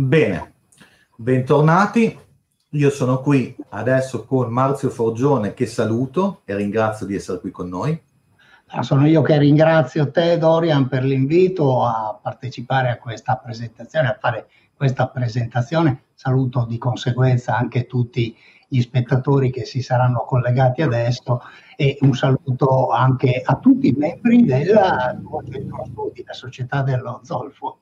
Bene, bentornati. Io sono qui adesso con Marzio Forgione che saluto e ringrazio di essere qui con noi. Ah, sono io che ringrazio te Dorian per l'invito a partecipare a questa presentazione, a fare questa presentazione. Saluto di conseguenza anche tutti gli spettatori che si saranno collegati adesso e un saluto anche a tutti i membri della Centro Studi, la società dello Zolfo.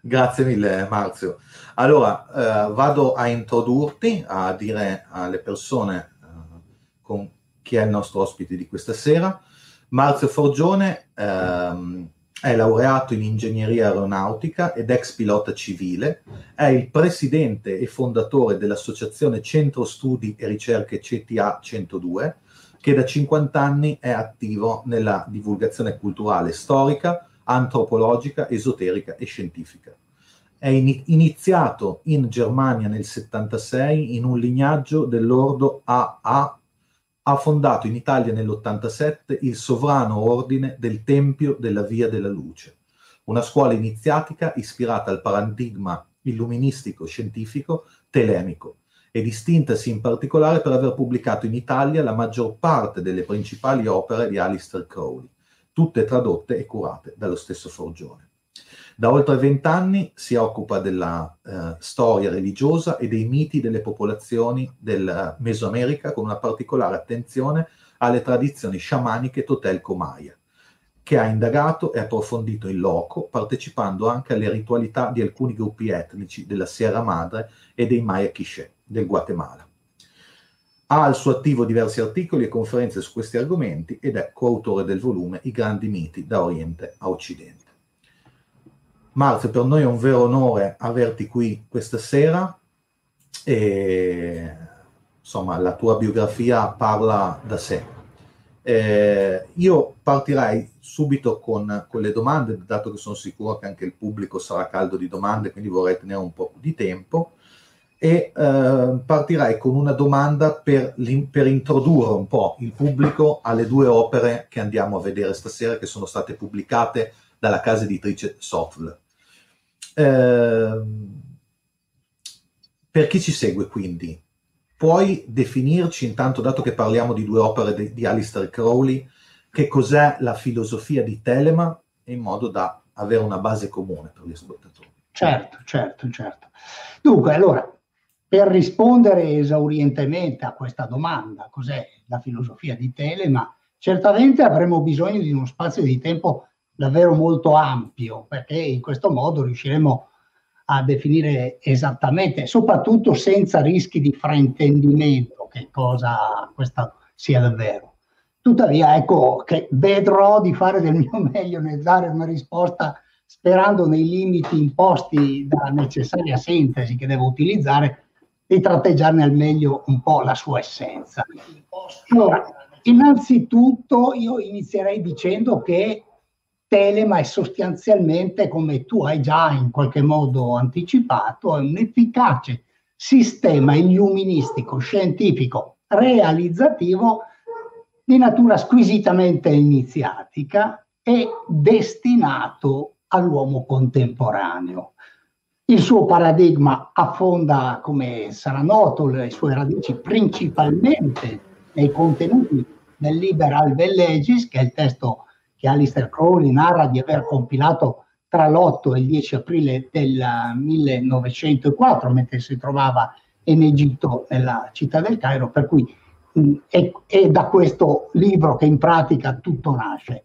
Grazie mille Marzio. Allora, eh, vado a introdurti, a dire alle persone eh, con chi è il nostro ospite di questa sera. Marzio Forgione ehm, è laureato in ingegneria aeronautica ed ex pilota civile, è il presidente e fondatore dell'associazione Centro Studi e Ricerche CTA 102, che da 50 anni è attivo nella divulgazione culturale storica, antropologica, esoterica e scientifica. È in- iniziato in Germania nel 76 in un lignaggio dell'ordo AA, ha fondato in Italia nell'87 il Sovrano Ordine del Tempio della Via della Luce, una scuola iniziatica ispirata al paradigma illuministico scientifico telemico e distintasi in particolare per aver pubblicato in Italia la maggior parte delle principali opere di Alistair Crowley tutte tradotte e curate dallo stesso Forgione. Da oltre vent'anni si occupa della eh, storia religiosa e dei miti delle popolazioni del Mesoamerica con una particolare attenzione alle tradizioni sciamaniche totelco-maya, che ha indagato e approfondito in loco, partecipando anche alle ritualità di alcuni gruppi etnici della Sierra Madre e dei Maya Quiché del Guatemala. Ha al suo attivo diversi articoli e conferenze su questi argomenti ed è coautore del volume I grandi miti da Oriente a Occidente. Marzio, per noi è un vero onore averti qui questa sera e insomma la tua biografia parla da sé. Eh, io partirei subito con, con, le domande, dato che sono sicuro che anche il pubblico sarà caldo di domande, quindi vorrei tenere un po' di tempo e eh, partirei con una domanda per, per, introdurre un po' il pubblico alle due opere che andiamo a vedere stasera che sono state pubblicate dalla casa editrice Software. Eh, per chi ci segue quindi, puoi definirci intanto, dato che parliamo di due opere di, di Alistair Crowley, che cos'è la filosofia di Telema in modo da avere una base comune per gli ascoltatori? Certo, certo, certo. Dunque, allora, per rispondere esaurientemente a questa domanda, cos'è la filosofia di Telema, certamente avremo bisogno di uno spazio di tempo davvero molto ampio, perché in questo modo riusciremo a definire esattamente, soprattutto senza rischi di fraintendimento, che cosa questa sia davvero. Tuttavia, ecco che vedrò di fare del mio meglio nel dare una risposta sperando nei limiti imposti dalla necessaria sintesi che devo utilizzare di tratteggiarne al meglio un po' la sua essenza. Allora, innanzitutto io inizierei dicendo che Telema è sostanzialmente, come tu hai già in qualche modo anticipato, un efficace sistema illuministico, scientifico, realizzativo di natura squisitamente iniziatica e destinato all'uomo contemporaneo. Il suo paradigma affonda, come sarà noto, le sue radici principalmente nei contenuti del Liberal Vellegis, che è il testo che Alistair Crowley narra di aver compilato tra l'8 e il 10 aprile del 1904, mentre si trovava in Egitto, nella città del Cairo, per cui mh, è, è da questo libro che in pratica tutto nasce.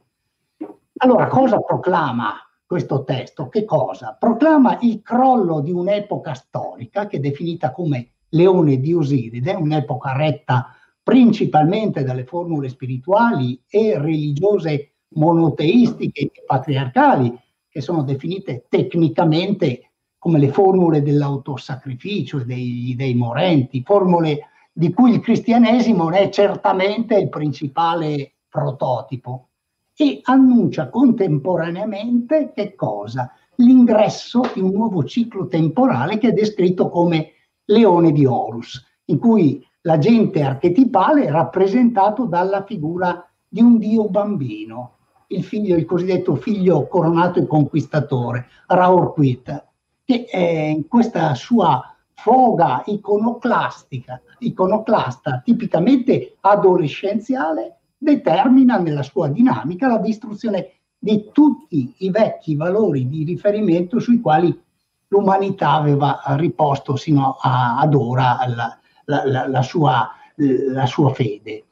Allora, cosa proclama questo testo che cosa? Proclama il crollo di un'epoca storica che è definita come Leone di Osiride, un'epoca retta principalmente dalle formule spirituali e religiose monoteistiche e patriarcali, che sono definite tecnicamente come le formule dell'autosacrificio e dei, dei morenti, formule di cui il cristianesimo è certamente il principale prototipo e annuncia contemporaneamente che cosa? L'ingresso di un nuovo ciclo temporale che è descritto come Leone di Horus, in cui l'agente archetipale è rappresentato dalla figura di un dio bambino, il figlio, il cosiddetto figlio coronato e conquistatore, Raorquit, che in questa sua foga iconoclastica, iconoclasta tipicamente adolescenziale, determina nella sua dinamica la distruzione di tutti i vecchi valori di riferimento sui quali l'umanità aveva riposto sino a, ad ora la, la, la, sua, la sua fede.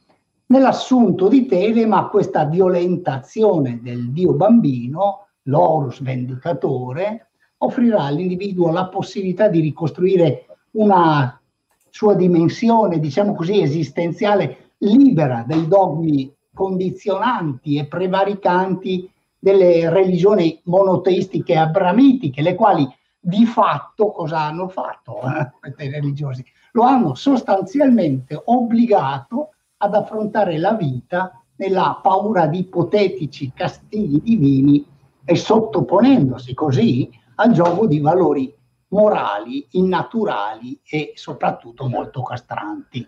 Nell'assunto di Telema questa violentazione del Dio bambino, l'orus vendicatore, offrirà all'individuo la possibilità di ricostruire una sua dimensione, diciamo così, esistenziale libera dai dogmi condizionanti e prevaricanti delle religioni monoteistiche abramitiche, le quali di fatto cosa hanno fatto eh, questi religiosi? Lo hanno sostanzialmente obbligato ad affrontare la vita nella paura di ipotetici castigli divini e sottoponendosi così al gioco di valori morali, innaturali e soprattutto molto castranti.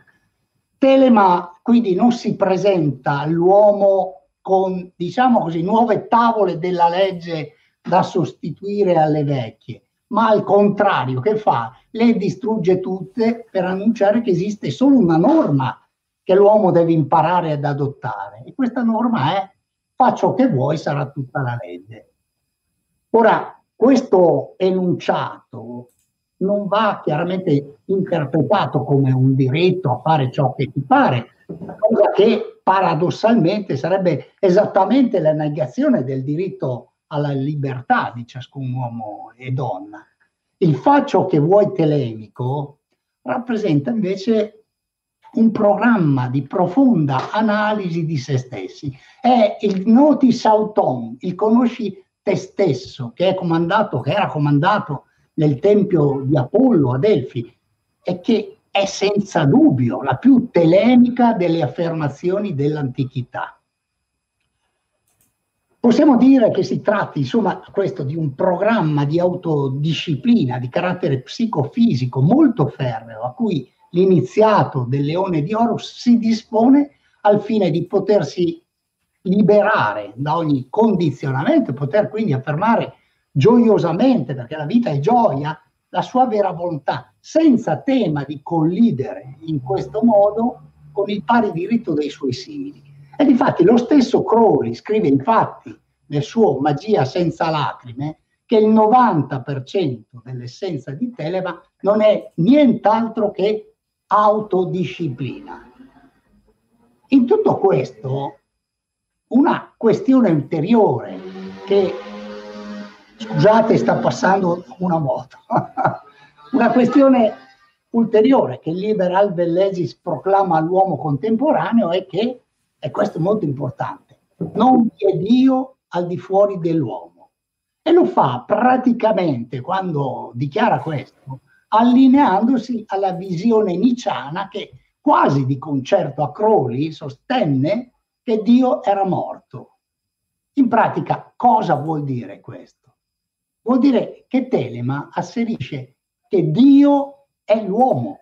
Telema quindi non si presenta all'uomo con, diciamo così, nuove tavole della legge da sostituire alle vecchie, ma al contrario, che fa? Le distrugge tutte per annunciare che esiste solo una norma che l'uomo deve imparare ad adottare. E questa norma è fa ciò che vuoi, sarà tutta la legge. Ora, questo enunciato non va chiaramente interpretato come un diritto a fare ciò che ti pare, cosa che paradossalmente sarebbe esattamente la negazione del diritto alla libertà di ciascun uomo e donna. Il faccio che vuoi telemico rappresenta invece un programma di profonda analisi di se stessi. È il noti sauton, il conosci te stesso, che, che era comandato nel tempio di Apollo a Delfi e che è senza dubbio la più telemica delle affermazioni dell'antichità. Possiamo dire che si tratti, insomma, questo di un programma di autodisciplina di carattere psicofisico molto ferreo, a cui l'iniziato del Leone di Horus si dispone al fine di potersi liberare da ogni condizionamento, poter quindi affermare gioiosamente, perché la vita è gioia, la sua vera volontà, senza tema di collidere in questo modo con il pari diritto dei suoi simili. E difatti lo stesso Crowley scrive infatti nel suo Magia senza lacrime che il 90% dell'essenza di Telema non è nient'altro che autodisciplina. In tutto questo, una questione ulteriore che, scusate, sta passando una moto, una questione ulteriore che Liberal Vellegis proclama all'uomo contemporaneo è che, e questo è molto importante, non vi è Dio al di fuori dell'uomo. E lo fa praticamente quando dichiara questo, allineandosi alla visione nicciana che quasi di concerto a Crowley sostenne che Dio era morto. In pratica cosa vuol dire questo? Vuol dire che Telema asserisce che Dio è l'uomo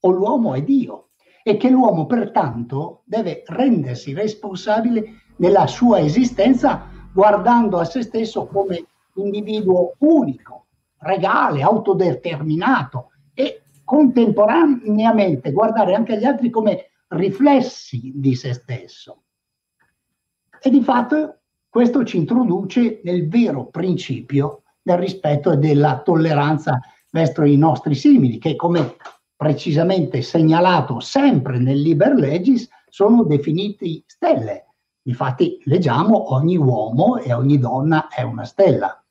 o l'uomo è Dio e che l'uomo pertanto deve rendersi responsabile della sua esistenza guardando a se stesso come individuo unico, regale, autodeterminato e contemporaneamente guardare anche gli altri come riflessi di se stesso. E di fatto questo ci introduce nel vero principio del rispetto e della tolleranza verso i nostri simili, che come precisamente segnalato sempre nel Liber Legis sono definiti stelle. Infatti leggiamo ogni uomo e ogni donna è una stella.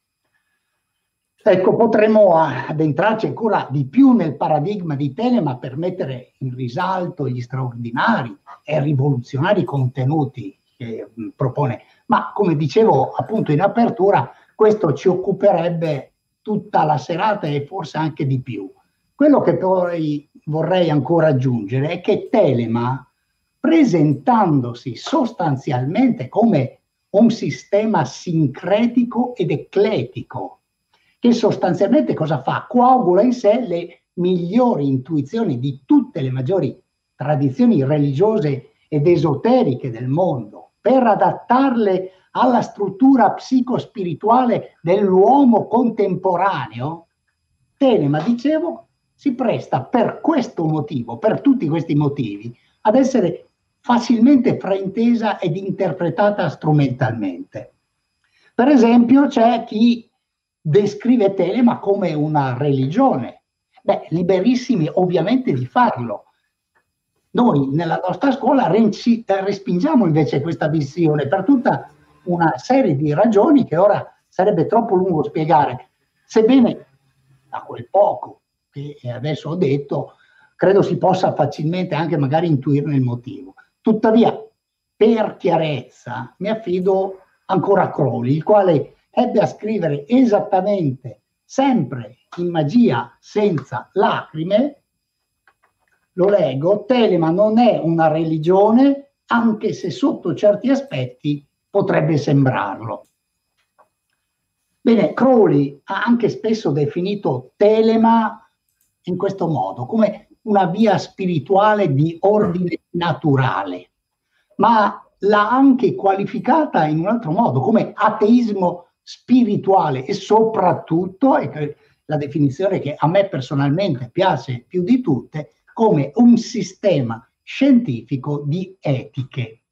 Ecco, potremmo addentrarci ancora di più nel paradigma di Telema per mettere in risalto gli straordinari e rivoluzionari contenuti che propone, ma come dicevo appunto in apertura, questo ci occuperebbe tutta la serata e forse anche di più. Quello che poi vorrei ancora aggiungere è che Telema, presentandosi sostanzialmente come un sistema sincretico ed ecletico, che sostanzialmente cosa fa? Coagula in sé le migliori intuizioni di tutte le maggiori tradizioni religiose ed esoteriche del mondo per adattarle alla struttura psicospirituale dell'uomo contemporaneo, Telema, dicevo, si presta per questo motivo, per tutti questi motivi, ad essere facilmente fraintesa ed interpretata strumentalmente. Per esempio, c'è chi descrive Telema come una religione. Beh, liberissimi ovviamente di farlo. Noi nella nostra scuola respingiamo invece questa visione per tutta una serie di ragioni che ora sarebbe troppo lungo spiegare, sebbene da quel poco che adesso ho detto, credo si possa facilmente anche magari intuirne il motivo. Tuttavia, per chiarezza, mi affido ancora a Crowley, il quale ebbe a scrivere esattamente, sempre in magia senza lacrime, lo leggo, Telema non è una religione, anche se sotto certi aspetti potrebbe sembrarlo. Bene, Crowley ha anche spesso definito Telema in questo modo, come una via spirituale di ordine naturale, ma l'ha anche qualificata in un altro modo, come ateismo spirituale e soprattutto, e la definizione che a me personalmente piace più di tutte, come un sistema scientifico di etiche.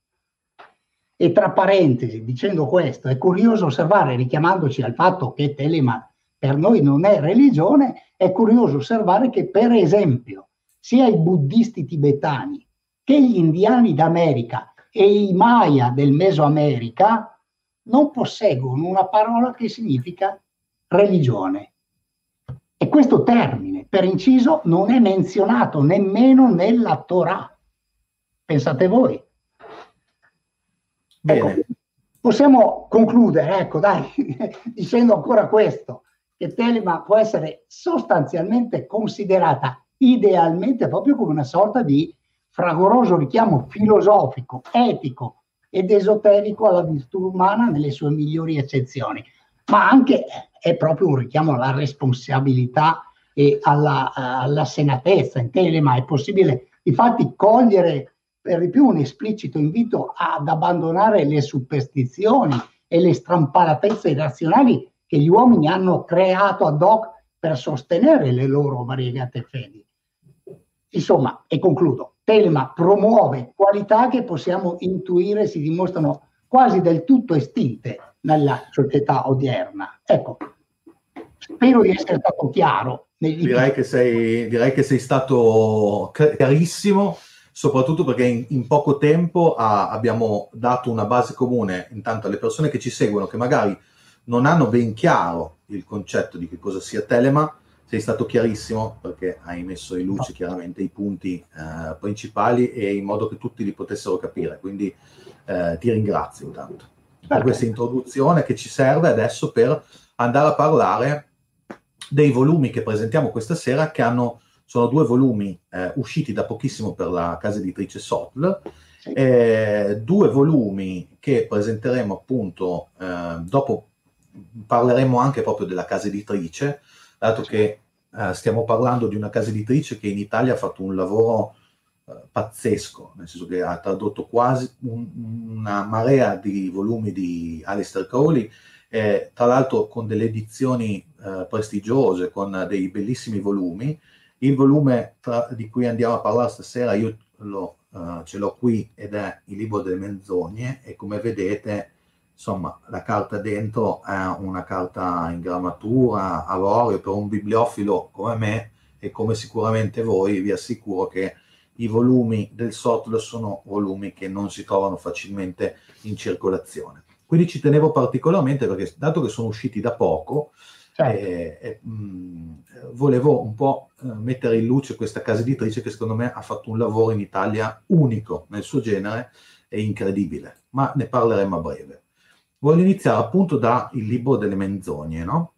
E tra parentesi, dicendo questo, è curioso osservare, richiamandoci al fatto che Telema per noi non è religione, è curioso osservare che, per esempio, sia i buddisti tibetani che gli indiani d'America e i Maya del Mesoamerica non posseggono una parola che significa religione. E questo termine, per inciso, non è menzionato nemmeno nella Torah. Pensate voi. Ecco, possiamo concludere, ecco, dai, dicendo ancora questo, che Telema può essere sostanzialmente considerata idealmente proprio come una sorta di fragoroso richiamo filosofico, etico ed esoterico alla virtù umana nelle sue migliori eccezioni, ma anche è proprio un richiamo alla responsabilità e alla, alla senatezza. In Telema è possibile infatti cogliere per di più un esplicito invito ad abbandonare le superstizioni e le strampalatezze irrazionali che gli uomini hanno creato ad hoc per sostenere le loro variegate fedi. Insomma, e concludo, Telema promuove qualità che possiamo intuire si dimostrano quasi del tutto estinte nella società odierna. Ecco, spero di essere stato chiaro. Direi che, sei, direi che sei stato chiarissimo soprattutto perché in, in poco tempo ha, abbiamo dato una base comune intanto alle persone che ci seguono, che magari non hanno ben chiaro il concetto di che cosa sia Telema, sei stato chiarissimo perché hai messo in luce chiaramente i punti eh, principali e in modo che tutti li potessero capire, quindi eh, ti ringrazio intanto per questa introduzione che ci serve adesso per andare a parlare dei volumi che presentiamo questa sera che hanno sono due volumi eh, usciti da pochissimo per la casa editrice Sotl, eh, due volumi che presenteremo appunto, eh, dopo parleremo anche proprio della casa editrice, dato che eh, stiamo parlando di una casa editrice che in Italia ha fatto un lavoro eh, pazzesco, nel senso che ha tradotto quasi un, una marea di volumi di Alistair Crowley, tra l'altro con delle edizioni eh, prestigiose, con dei bellissimi volumi, il volume tra, di cui andiamo a parlare stasera io lo, uh, ce l'ho qui ed è il libro delle menzogne e come vedete insomma la carta dentro è una carta in grammatura, avorio, per un bibliofilo come me e come sicuramente voi vi assicuro che i volumi del Sotlo sono volumi che non si trovano facilmente in circolazione. Quindi ci tenevo particolarmente perché dato che sono usciti da poco, Certo. E, e, mh, volevo un po' eh, mettere in luce questa casa editrice che secondo me ha fatto un lavoro in Italia unico nel suo genere e incredibile, ma ne parleremo a breve. Voglio iniziare appunto dal libro delle menzogne, no?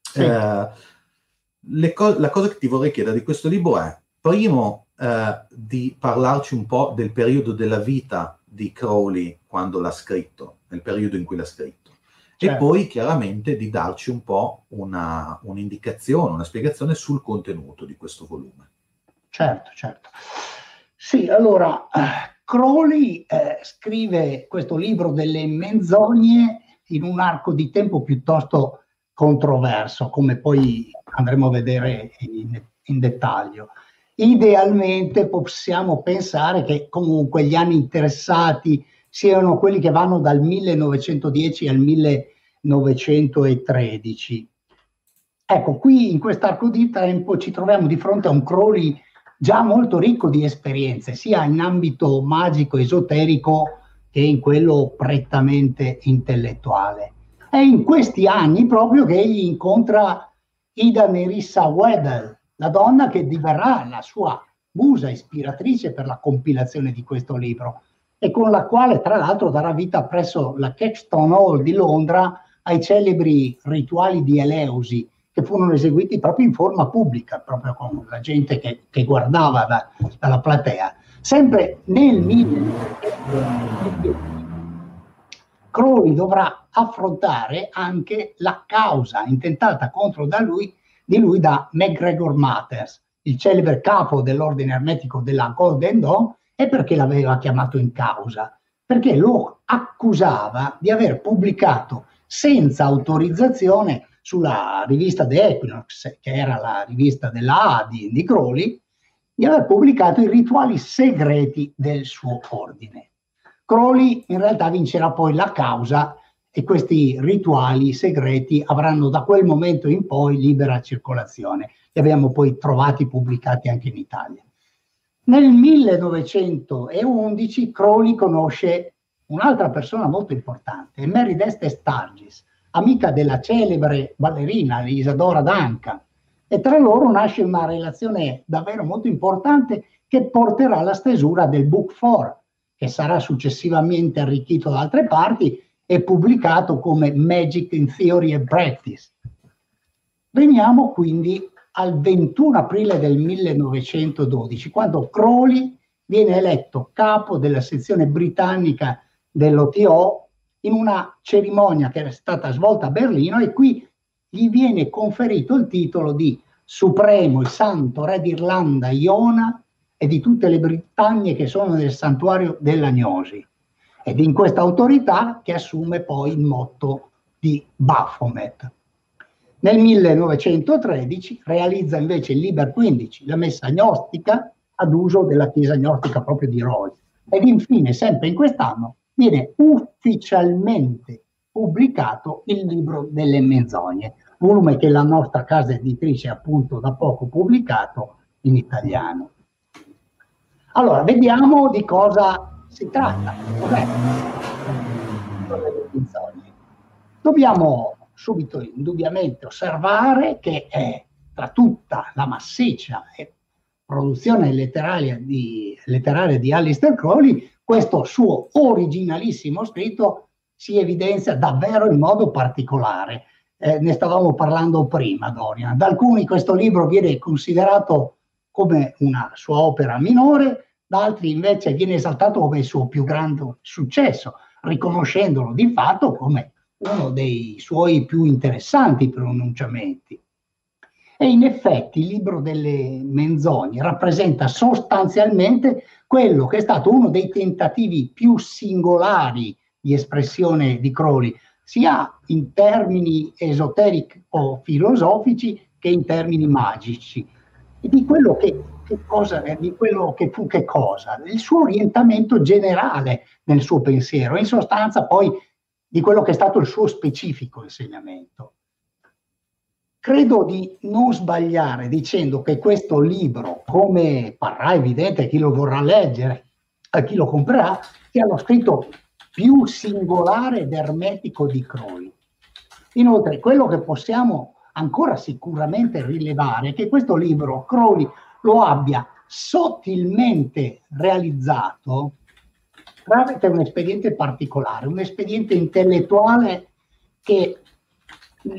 Sì. Eh, co- la cosa che ti vorrei chiedere di questo libro è, primo, eh, di parlarci un po' del periodo della vita di Crowley quando l'ha scritto, nel periodo in cui l'ha scritto certo. e poi chiaramente di darci un po' una, un'indicazione, una spiegazione sul contenuto di questo volume. Certo, certo. Sì, allora, Crowley eh, scrive questo libro delle menzogne in un arco di tempo piuttosto controverso, come poi andremo a vedere in, in dettaglio. Idealmente possiamo pensare che comunque gli anni interessati siano quelli che vanno dal 1910 al 1913. Ecco, qui in quest'arco di tempo ci troviamo di fronte a un Crowley già molto ricco di esperienze, sia in ambito magico, esoterico, che in quello prettamente intellettuale. È in questi anni proprio che egli incontra Ida Nerissa Wedel, la donna che diverrà la sua musa ispiratrice per la compilazione di questo libro e con la quale tra l'altro darà vita presso la Caxton Hall di Londra ai celebri rituali di Eleusi che furono eseguiti proprio in forma pubblica, proprio con la gente che, che guardava da, dalla platea. Sempre nel 1910 Crowley dovrà affrontare anche la causa intentata contro da lui, di lui da MacGregor Matters, il celebre capo dell'ordine ermetico della Golden Dawn, e perché l'aveva chiamato in causa? Perché lo accusava di aver pubblicato senza autorizzazione sulla rivista The Equinox, che era la rivista della ADI di Crowley, di aver pubblicato i rituali segreti del suo ordine. Crowley in realtà vincerà poi la causa e questi rituali segreti avranno da quel momento in poi libera circolazione. Li abbiamo poi trovati pubblicati anche in Italia. Nel 1911 Crowley conosce un'altra persona molto importante, Mary Deste Stargis, amica della celebre ballerina Isadora Duncan, e tra loro nasce una relazione davvero molto importante che porterà alla stesura del Book 4, che sarà successivamente arricchito da altre parti e pubblicato come Magic in Theory and Practice. Veniamo quindi al 21 aprile del 1912, quando Crowley viene eletto capo della sezione britannica dell'OTO in una cerimonia che era stata svolta a Berlino e qui gli viene conferito il titolo di Supremo e Santo Re d'Irlanda Iona e di tutte le Britannie che sono nel santuario dell'Agnosi. Ed in questa autorità che assume poi il motto di Baphomet. Nel 1913 realizza invece il Liber 15, la messa agnostica ad uso della Chiesa agnostica proprio di Roy. Ed infine, sempre in quest'anno, viene ufficialmente pubblicato il libro delle menzogne, volume che la nostra casa editrice ha appunto da poco pubblicato in italiano. Allora, vediamo di cosa si tratta. Dobbiamo subito indubbiamente osservare che è tra tutta la massiccia produzione letteraria di, letteraria di Alistair Crowley, questo suo originalissimo scritto si evidenzia davvero in modo particolare eh, ne stavamo parlando prima, Dorian. Da alcuni questo libro viene considerato come una sua opera minore, da altri invece viene esaltato come il suo più grande successo, riconoscendolo di fatto come uno dei suoi più interessanti pronunciamenti. E in effetti il libro delle menzogne rappresenta sostanzialmente quello che è stato uno dei tentativi più singolari di espressione di Crowley, sia in termini esoterici o filosofici che in termini magici. E di quello che, che cosa, di quello che fu che cosa, il suo orientamento generale nel suo pensiero, in sostanza poi di quello che è stato il suo specifico insegnamento. Credo di non sbagliare dicendo che questo libro, come parrà evidente a chi lo vorrà leggere, a chi lo comprerà, sia lo scritto più singolare ed ermetico di Crowley. Inoltre, quello che possiamo ancora sicuramente rilevare è che questo libro Crowley lo abbia sottilmente realizzato tramite un espediente particolare, un espediente intellettuale che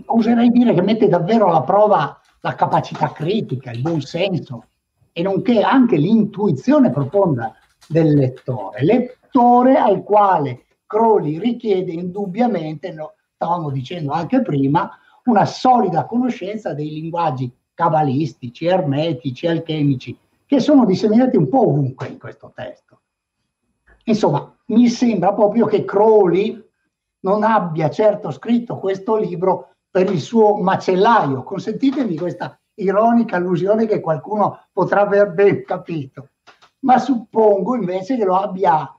oserei dire che mette davvero alla prova la capacità critica, il buon senso e nonché anche l'intuizione profonda del lettore. Lettore al quale Crowley richiede indubbiamente, lo stavamo dicendo anche prima, una solida conoscenza dei linguaggi cabalistici, ermetici, alchemici, che sono disseminati un po' ovunque in questo testo. Insomma, mi sembra proprio che Crowley non abbia certo scritto questo libro per il suo macellaio. Consentitemi questa ironica allusione che qualcuno potrà aver ben capito, ma suppongo invece che lo abbia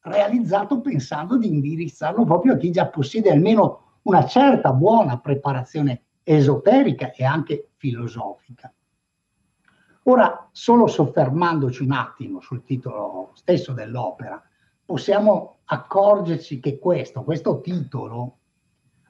realizzato pensando di indirizzarlo proprio a chi già possiede almeno una certa buona preparazione esoterica e anche filosofica. Ora, solo soffermandoci un attimo sul titolo stesso dell'opera, possiamo accorgerci che questo, questo titolo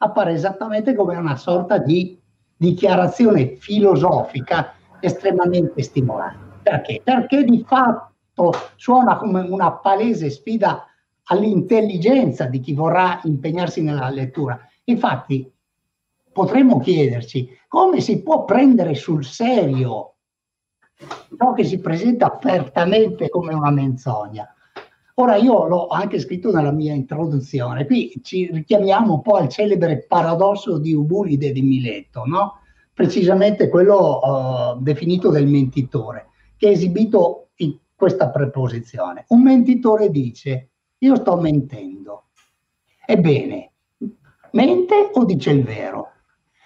appare esattamente come una sorta di dichiarazione filosofica estremamente stimolante. Perché? Perché di fatto suona come una palese sfida all'intelligenza di chi vorrà impegnarsi nella lettura. Infatti, potremmo chiederci come si può prendere sul serio ciò che si presenta apertamente come una menzogna. Ora io l'ho anche scritto nella mia introduzione, qui ci richiamiamo un po' al celebre paradosso di Ubulide di Mileto, no? precisamente quello uh, definito del mentitore, che è esibito in questa preposizione. Un mentitore dice, io sto mentendo. Ebbene, mente o dice il vero?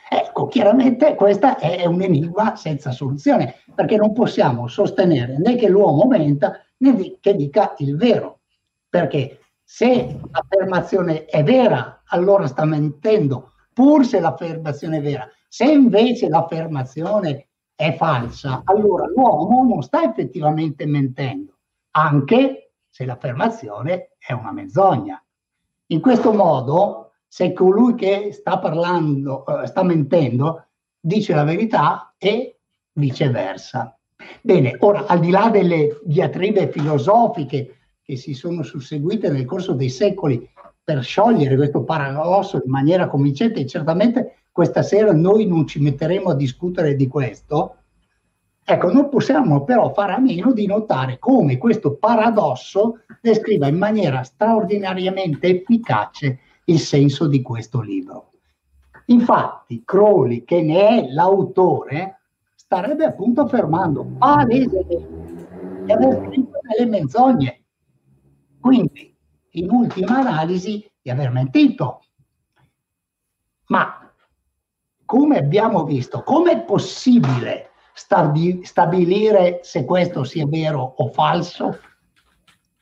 Ecco, chiaramente questo è un enigma senza soluzione, perché non possiamo sostenere né che l'uomo menta né che dica il vero. Perché se l'affermazione è vera, allora sta mentendo, pur se l'affermazione è vera. Se invece l'affermazione è falsa, allora l'uomo non sta effettivamente mentendo, anche se l'affermazione è una menzogna. In questo modo, se colui che sta parlando, eh, sta mentendo, dice la verità e viceversa. Bene, ora al di là delle diatribe filosofiche che si sono susseguite nel corso dei secoli per sciogliere questo paradosso in maniera convincente e certamente questa sera noi non ci metteremo a discutere di questo. Ecco, non possiamo però fare a meno di notare come questo paradosso descriva in maniera straordinariamente efficace il senso di questo libro. Infatti, Crowley, che ne è l'autore, starebbe appunto affermando palesemente di aver scritto delle menzogne quindi, in ultima analisi, di aver mentito. Ma, come abbiamo visto, com'è possibile stabilire se questo sia vero o falso?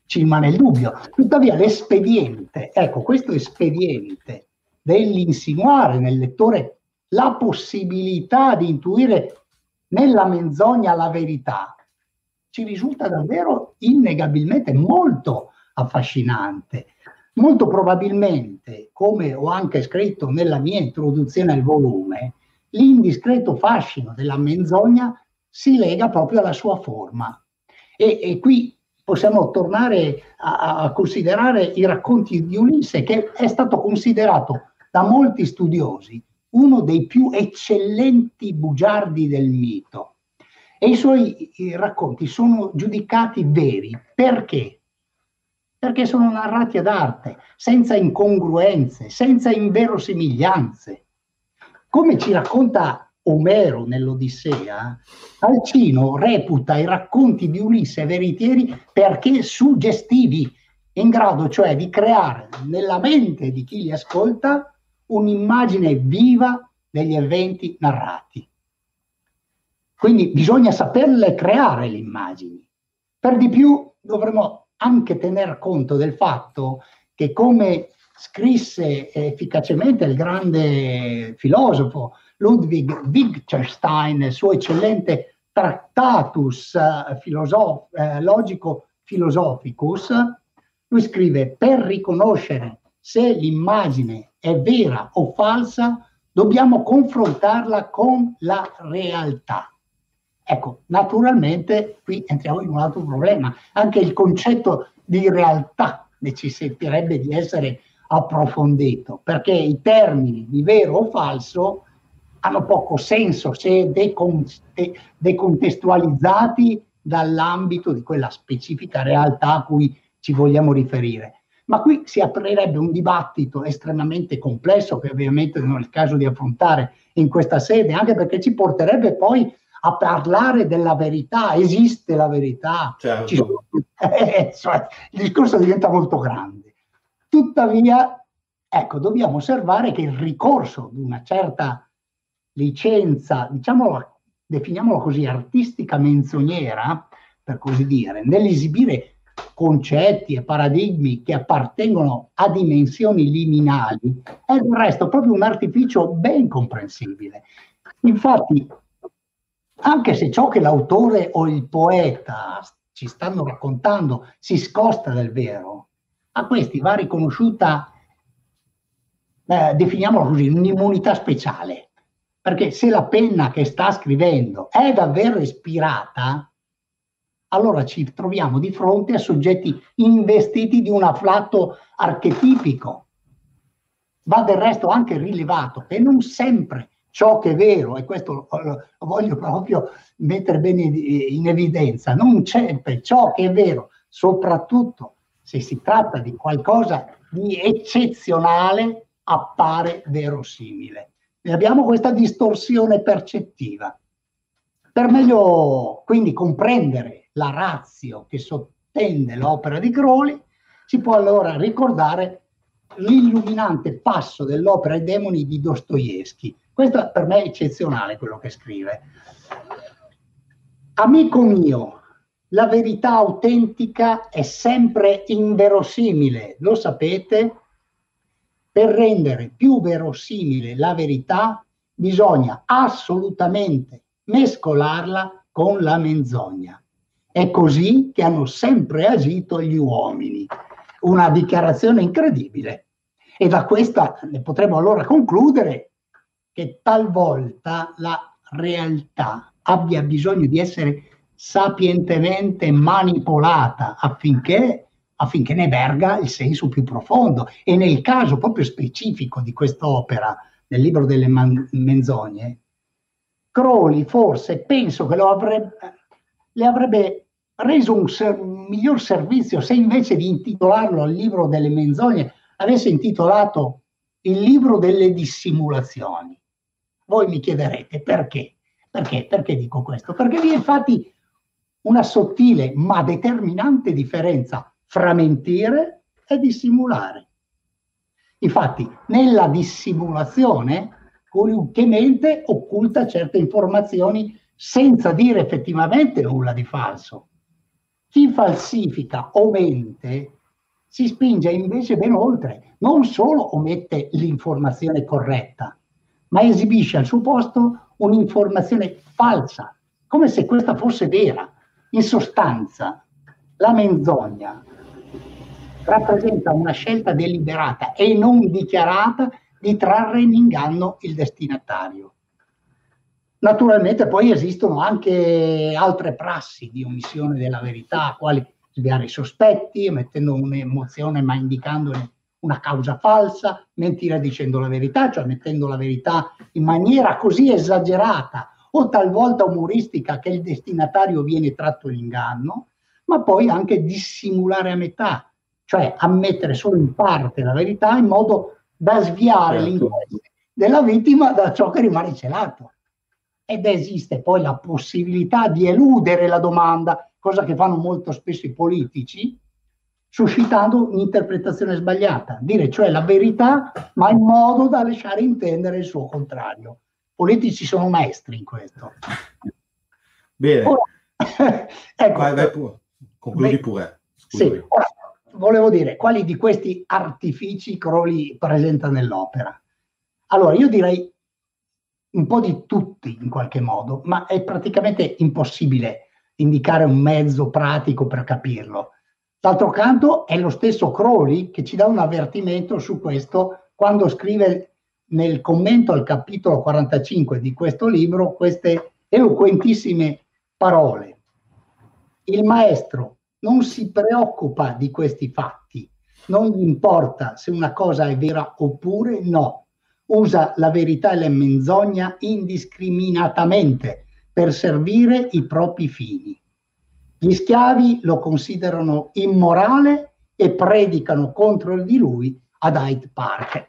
Ci rimane il dubbio. Tuttavia, l'espediente, ecco, questo espediente dell'insinuare nel lettore la possibilità di intuire nella menzogna la verità, ci risulta davvero innegabilmente molto affascinante. Molto probabilmente, come ho anche scritto nella mia introduzione al volume, l'indiscreto fascino della menzogna si lega proprio alla sua forma. E, e qui possiamo tornare a, a, considerare i racconti di Ulisse, che è stato considerato da molti studiosi uno dei più eccellenti bugiardi del mito. E i suoi i racconti sono giudicati veri perché? Perché sono narrati ad arte, senza incongruenze, senza inverosimiglianze. Come ci racconta Omero nell'Odissea, Alcino reputa i racconti di Ulisse veritieri perché suggestivi, in grado cioè di creare nella mente di chi li ascolta un'immagine viva degli eventi narrati. Quindi bisogna saperle creare le immagini. Per di più dovremmo anche tener conto del fatto che come scrisse efficacemente il grande filosofo Ludwig Wittgenstein nel suo eccellente Tractatus eh, filosof- eh, logico philosophicus, lui scrive per riconoscere se l'immagine è vera o falsa, dobbiamo confrontarla con la realtà. Ecco, naturalmente qui entriamo in un altro problema. Anche il concetto di realtà necessiterebbe di essere approfondito, perché i termini di vero o falso hanno poco senso se decon- decontestualizzati dall'ambito di quella specifica realtà a cui ci vogliamo riferire. Ma qui si aprirebbe un dibattito estremamente complesso che ovviamente non è il caso di affrontare in questa sede, anche perché ci porterebbe poi a parlare della verità, esiste la verità, certo. sono, eh, cioè, il discorso diventa molto grande. Tuttavia, ecco, dobbiamo osservare che il ricorso di una certa licenza, diciamolo, definiamolo così, artistica menzognera, per così dire, nell'esibire concetti e paradigmi che appartengono a dimensioni liminali, è del resto proprio un artificio ben comprensibile. Infatti, anche se ciò che l'autore o il poeta ci stanno raccontando si scosta dal vero, a questi va riconosciuta, eh, definiamola così, un'immunità speciale. Perché se la penna che sta scrivendo è davvero ispirata, allora ci troviamo di fronte a soggetti investiti di un afflatto archetipico. Va del resto anche rilevato che non sempre ciò che è vero, e questo lo, voglio proprio mettere bene in evidenza, non sempre ciò che è vero, soprattutto se si tratta di qualcosa di eccezionale, appare verosimile. E abbiamo questa distorsione percettiva. Per meglio quindi comprendere la razio che sottende l'opera di Crowley, si può allora ricordare l'illuminante passo dell'opera I demoni di Dostoevsky. Questo per me è eccezionale quello che scrive. Amico mio, la verità autentica è sempre inverosimile, lo sapete? Per rendere più verosimile la verità bisogna assolutamente mescolarla con la menzogna. È così che hanno sempre agito gli uomini. Una dichiarazione incredibile. E da questa ne potremo allora concludere che talvolta la realtà abbia bisogno di essere sapientemente manipolata affinché, affinché ne verga il senso più profondo. E nel caso proprio specifico di quest'opera, nel libro delle man- menzogne, Crowley forse penso che avrebbe, le avrebbe reso un, ser- miglior servizio se invece di intitolarlo il libro delle menzogne avesse intitolato il libro delle dissimulazioni. Voi mi chiederete perché? Perché? Perché dico questo? Perché vi è infatti una sottile ma determinante differenza fra mentire e dissimulare. Infatti, nella dissimulazione, colui che mente occulta certe informazioni senza dire effettivamente nulla di falso. Chi falsifica o mente si spinge invece ben oltre, non solo omette l'informazione corretta, ma esibisce al suo posto un'informazione falsa, come se questa fosse vera, in sostanza, la menzogna rappresenta una scelta deliberata e non dichiarata di trarre in inganno il destinatario. Naturalmente poi esistono anche altre prassi di omissione della verità, quali sviare i sospetti, mettendo un'emozione ma indicandone una causa falsa, mentire dicendo la verità, cioè mettendo la verità in maniera così esagerata o talvolta umoristica che il destinatario viene tratto in inganno, ma poi anche dissimulare a metà, cioè ammettere solo in parte la verità in modo da sviare certo. l'interesse della vittima da ciò che rimane celato. Ed esiste poi la possibilità di eludere la domanda, cosa che fanno molto spesso i politici, suscitando un'interpretazione sbagliata, dire cioè la verità, ma in modo da lasciare intendere il suo contrario politici sono maestri in questo. Bene. Ora, ecco, vai, vai pure. Concludi beh, pure. Sì, ora, volevo dire, quali di questi artifici Crowley presenta nell'opera? Allora, io direi un po' di tutti in qualche modo, ma è praticamente impossibile indicare un mezzo pratico per capirlo. D'altro canto è lo stesso Crowley che ci dà un avvertimento su questo quando scrive nel commento al capitolo 45 di questo libro queste eloquentissime parole. Il maestro non si preoccupa di questi fatti, non gli importa se una cosa è vera oppure no, usa la verità e la menzogna indiscriminatamente per servire i propri fini. Gli schiavi lo considerano immorale e predicano contro di lui ad Hyde Park.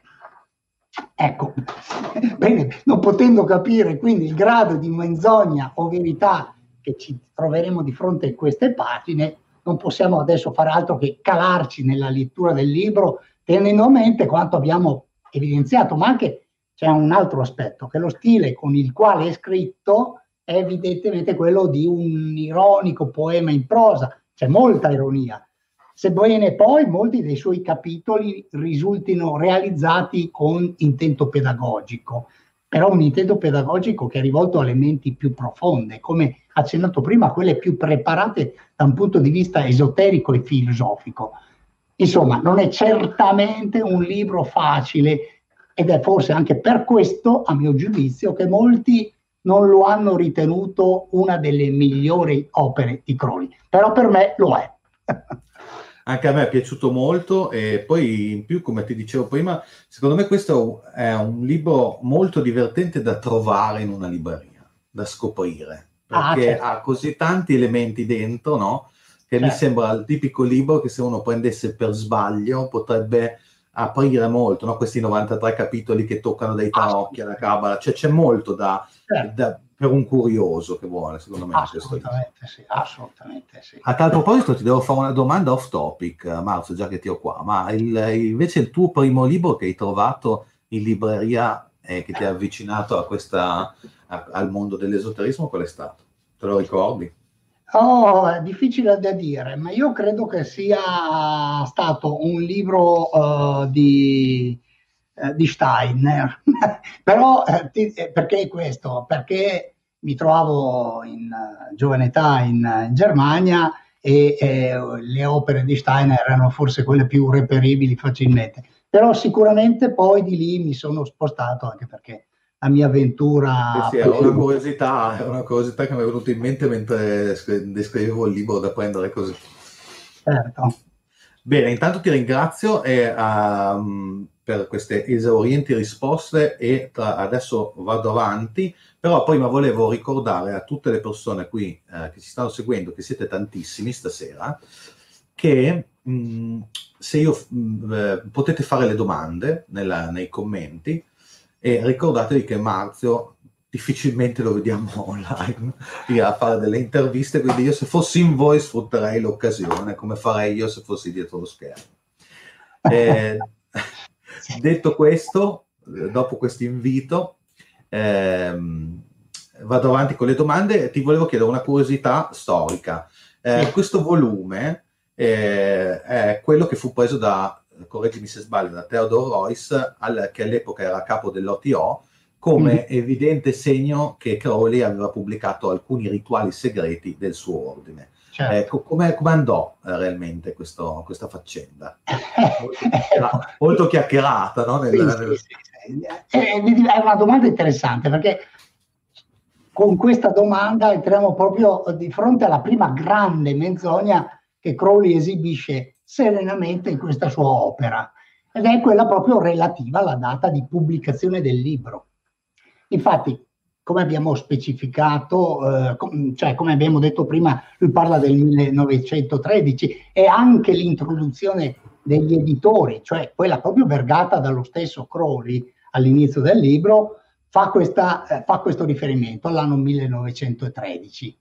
Ecco, bene, non potendo capire quindi il grado di menzogna o verità che ci troveremo di fronte a queste pagine, non possiamo adesso fare altro che calarci nella lettura del libro tenendo a mente quanto abbiamo evidenziato, ma anche c'è un altro aspetto, che lo stile con il quale è scritto è evidentemente quello di un ironico poema in prosa, c'è molta ironia, sebbene poi molti dei suoi capitoli risultino realizzati con intento pedagogico, però un intento pedagogico che è rivolto alle menti più profonde, come accennato prima, quelle più preparate da un punto di vista esoterico e filosofico. Insomma, non è certamente un libro facile ed è forse anche per questo, a mio giudizio, che molti non lo hanno ritenuto una delle migliori opere di Crowley, però per me lo è. Anche a me è piaciuto molto e poi in più, come ti dicevo prima, secondo me questo è un libro molto divertente da trovare in una libreria, da scoprire, ah, perché ah, certo. ha così tanti elementi dentro, no? Che certo. mi sembra il tipico libro che se uno prendesse per sbaglio potrebbe aprire molto, no? questi 93 capitoli che toccano dai tarocchi alla cabala, cioè c'è molto da, certo. da, per un curioso che vuole, secondo me. Assolutamente sì, assolutamente sì. A tal proposito ti devo fare una domanda off topic, Marzo, già che ti ho qua, ma il, invece il tuo primo libro che hai trovato in libreria e che ti ha avvicinato a questa, a, al mondo dell'esoterismo, qual è stato? Te lo ricordi? Oh, difficile da dire, ma io credo che sia stato un libro uh, di, uh, di, Steiner. Però uh, ti, perché questo? Perché mi trovavo in giovane età in, in Germania e eh, le opere di Steiner erano forse quelle più reperibili facilmente. Però sicuramente poi di lì mi sono spostato anche perché la mia avventura. Sì, è una curiosità, è una curiosità che mi è venuta in mente mentre descrivevo il libro da prendere così. Certo. Bene, intanto ti ringrazio e, um, per queste esaurienti risposte e tra, adesso vado avanti, però prima volevo ricordare a tutte le persone qui eh, che ci stanno seguendo, che siete tantissimi stasera, che mh, mm, se io mh, mm, eh, potete fare le domande nella, nei commenti, e ricordatevi che Marzio difficilmente lo vediamo online a fare delle interviste, quindi io se fossi in voi sfrutterei l'occasione, come farei io se fossi dietro lo schermo. Eh, detto questo, dopo questo invito, ehm, vado avanti con le domande. Ti volevo chiedere una curiosità storica. Eh, questo volume eh, è quello che fu preso da correggimi se sbaglio, da Theodore Royce, al, che all'epoca era capo dell'OTO, come mm. evidente segno che Crowley aveva pubblicato alcuni rituali segreti del suo ordine. Certo. Eh, come, come, andò eh, realmente questo, questa faccenda? molto chiacchierata, no? Nel, sì, nel... Sì, sì, è, è una domanda interessante perché con questa domanda entriamo proprio di fronte alla prima grande menzogna che Crowley esibisce serenamente in questa sua opera ed è quella proprio relativa alla data di pubblicazione del libro. Infatti, come abbiamo specificato, eh, com- cioè come abbiamo detto prima, lui parla del 1913 e anche l'introduzione degli editori, cioè quella proprio vergata dallo stesso Crowley all'inizio del libro, fa, questa, eh, fa questo riferimento all'anno 1913.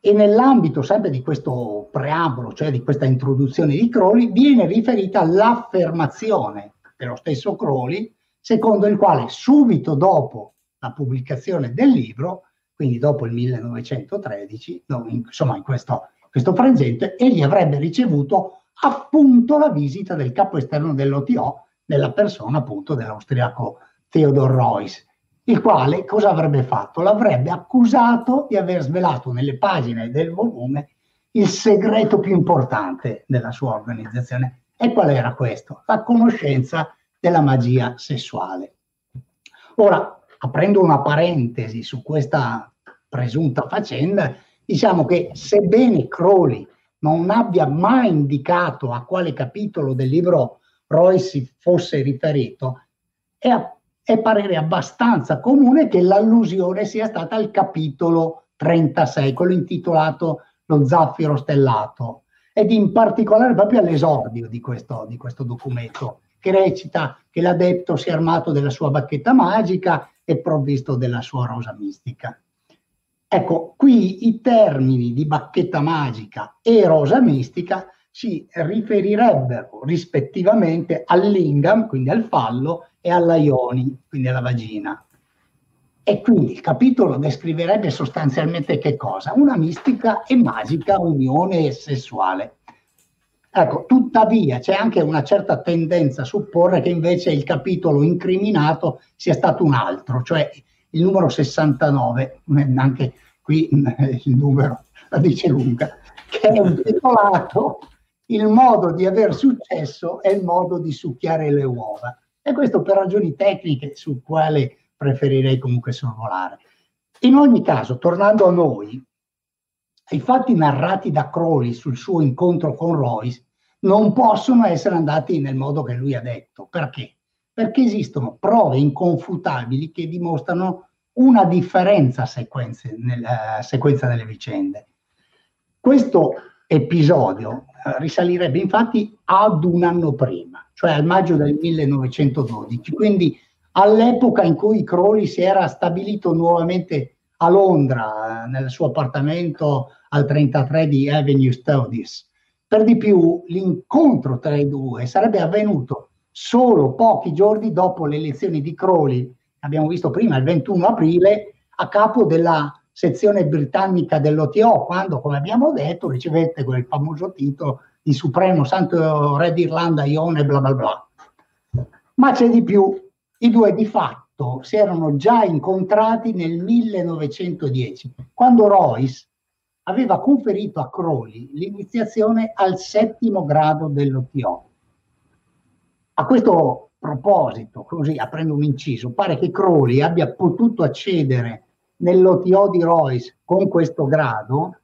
E nell'ambito sempre di questo preambolo, cioè di questa introduzione di Crowley, viene riferita l'affermazione dello stesso Crowley, secondo il quale subito dopo la pubblicazione del libro, quindi dopo il 1913, insomma in questo, questo frangente, egli avrebbe ricevuto appunto la visita del capo esterno dell'OTO nella persona appunto dell'austriaco Theodor Reuss il quale cosa avrebbe fatto? L'avrebbe accusato di aver svelato nelle pagine del volume il segreto più importante della sua organizzazione. E qual era questo? La conoscenza della magia sessuale. Ora, aprendo una parentesi su questa presunta faccenda, diciamo che sebbene Crowley non abbia mai indicato a quale capitolo del libro Royce fosse riferito, è è parere abbastanza comune che l'allusione sia stata al capitolo 36, quello intitolato Lo zaffiro stellato, ed in particolare proprio all'esordio di questo, di questo documento, che recita che l'adepto sia armato della sua bacchetta magica e provvisto della sua rosa mistica. Ecco, qui i termini di bacchetta magica e rosa mistica si riferirebbero rispettivamente all'ingam, quindi al fallo, e alla ioni, quindi alla vagina. E quindi il capitolo descriverebbe sostanzialmente che cosa? Una mistica e magica unione sessuale. Ecco, tuttavia c'è anche una certa tendenza a supporre che invece il capitolo incriminato sia stato un altro, cioè il numero 69, anche qui il numero la dice lunga, che è intitolato Il modo di aver successo è il modo di succhiare le uova. E questo per ragioni tecniche sul quale preferirei comunque sorvolare. In ogni caso, tornando a noi, i fatti narrati da Crowley sul suo incontro con Royce non possono essere andati nel modo che lui ha detto. Perché? Perché esistono prove inconfutabili che dimostrano una differenza nella sequenza delle vicende. Questo episodio risalirebbe infatti ad un anno prima, cioè al maggio del 1912, quindi all'epoca in cui Crowley si era stabilito nuovamente a Londra, eh, nel suo appartamento al 33 di Avenue Studies. Per di più, l'incontro tra i due sarebbe avvenuto solo pochi giorni dopo le elezioni di Crowley, abbiamo visto prima, il 21 aprile, a capo della sezione britannica dell'OTO, quando, come abbiamo detto, ricevette quel famoso titolo di Supremo Santo Re d'Irlanda, Ione, bla bla bla. Ma c'è di più, i due di fatto si erano già incontrati nel 1910, quando Royce aveva conferito a Crowley l'iniziazione al settimo grado dell'OTO. A questo proposito, così aprendo un inciso, pare che Crowley abbia potuto accedere nell'OTO di Royce con questo grado,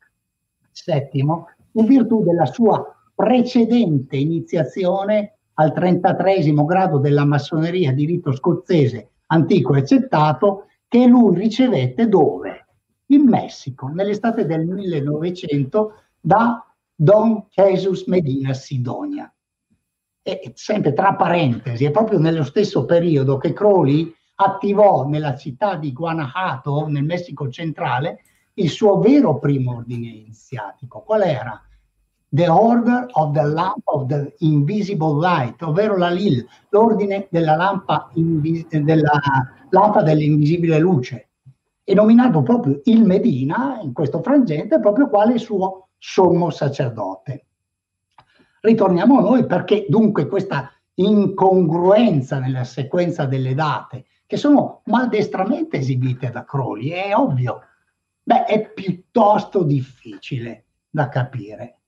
settimo, in virtù della sua precedente iniziazione al 33 grado della massoneria di rito scozzese antico e accettato che lui ricevette dove? In Messico, nell'estate del 1900 da Don Jesus Medina Sidonia. E sempre tra parentesi, è proprio nello stesso periodo che Crowley attivò nella città di Guanajuato, nel Messico centrale, il suo vero primo ordine iniziatico. Qual era? The Order of the Lamp of the Invisible Light, ovvero la LIL, l'ordine della lampa, invis- della lampa dell'invisibile luce, e nominato proprio il Medina, in questo frangente, proprio quale suo sommo sacerdote. Ritorniamo a noi perché dunque questa incongruenza nella sequenza delle date che sono maldestramente esibite da Crowley, è ovvio. Beh, è piuttosto difficile da capire.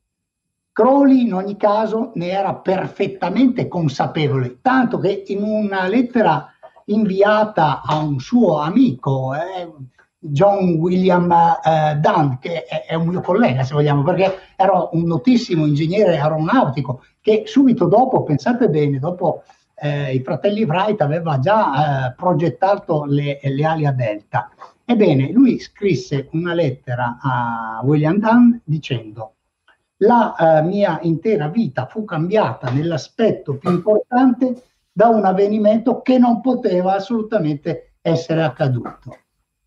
Crowley in ogni caso ne era perfettamente consapevole, tanto che in una lettera inviata a un suo amico, eh, John William eh, Dunn, che è, è, un mio collega se vogliamo, perché era un notissimo ingegnere aeronautico che subito dopo, pensate bene, dopo eh, i fratelli Wright aveva già eh, progettato le, le, ali a delta. Ebbene, lui scrisse una lettera a William Dunn dicendo la eh, mia intera vita fu cambiata nell'aspetto più importante da un avvenimento che non poteva assolutamente essere accaduto.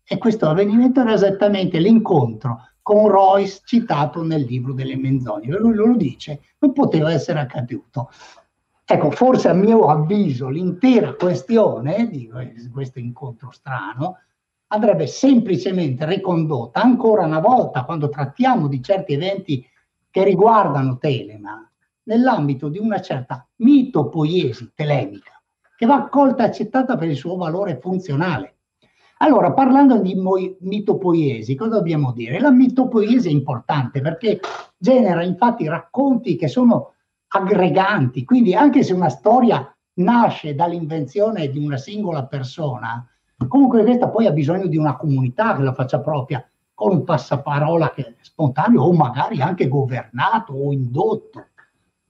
E questo avvenimento era esattamente l'incontro con Royce citato nel libro delle menzogne. Lui lo dice, non poteva essere accaduto. Ecco, forse a mio avviso l'intera questione di questo incontro strano andrebbe semplicemente ricondotta ancora una volta quando trattiamo di certi eventi che riguardano Telema nell'ambito di una certa mitopoiesi telemica che va accolta e accettata per il suo valore funzionale. Allora, parlando di mitopoiesi, cosa dobbiamo dire? La mitopoiesi è importante perché genera infatti racconti che sono aggreganti, quindi anche se una storia nasce dall'invenzione di una singola persona, comunque questa poi ha bisogno di una comunità che la faccia propria, con un passaparola che è spontaneo o magari anche governato o indotto.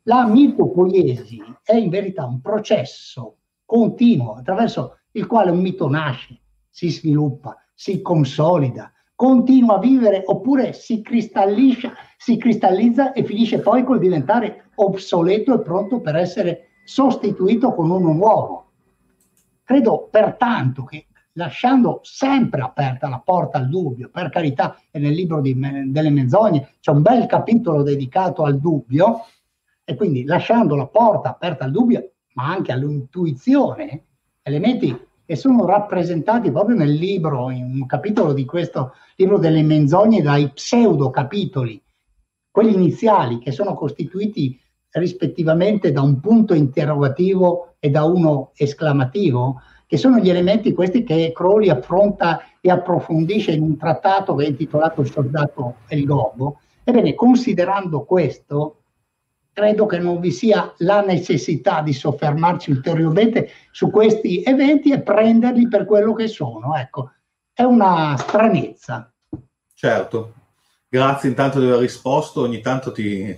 La mitopoiesi è in verità un processo continuo attraverso il quale un mito nasce, si sviluppa, si consolida, continua a vivere oppure si cristallizza, si cristallizza e finisce poi col diventare obsoleto e pronto per essere sostituito con uno nuovo. Credo pertanto che lasciando sempre aperta la porta al dubbio, per carità, e nel libro di, delle menzogne c'è un bel capitolo dedicato al dubbio, e quindi lasciando la porta aperta al dubbio, ma anche all'intuizione, elementi che sono rappresentati proprio nel libro, in un capitolo di questo libro delle menzogne, dai pseudo capitoli, quelli iniziali che sono costituiti rispettivamente da un punto interrogativo e da uno esclamativo, che sono gli elementi questi che Crowley affronta e approfondisce in un trattato che è intitolato Il soldato e il gobbo. Ebbene, considerando questo, credo che non vi sia la necessità di soffermarci ulteriormente su questi eventi e prenderli per quello che sono. Ecco, è una stranezza. Certo, grazie intanto di aver risposto, ogni tanto ti,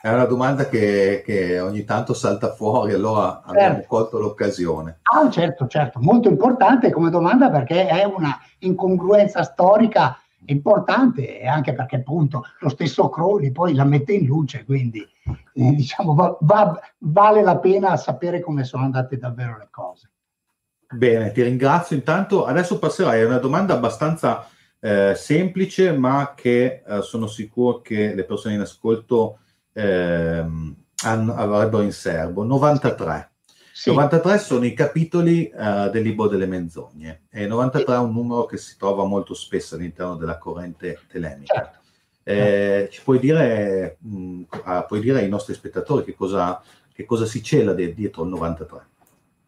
è una domanda che, che, ogni tanto salta fuori, allora abbiamo certo. colto l'occasione. Ah, certo, certo, molto importante come domanda perché è una incongruenza storica importante anche perché appunto lo stesso Crowley poi la mette in luce, quindi eh, diciamo va, va, vale la pena sapere come sono andate davvero le cose. Bene, ti ringrazio intanto. Adesso passerai a una domanda abbastanza eh, semplice, ma che eh, sono sicuro che le persone in ascolto ehm, avrebbero in serbo. 93. Sì. 93 sono i capitoli uh, del libro delle menzogne e 93 è un numero che si trova molto spesso all'interno della corrente telemica. Certo. Eh, ci puoi dire, mh, ah, puoi dire ai nostri spettatori che cosa, che cosa si cela de- dietro il 93?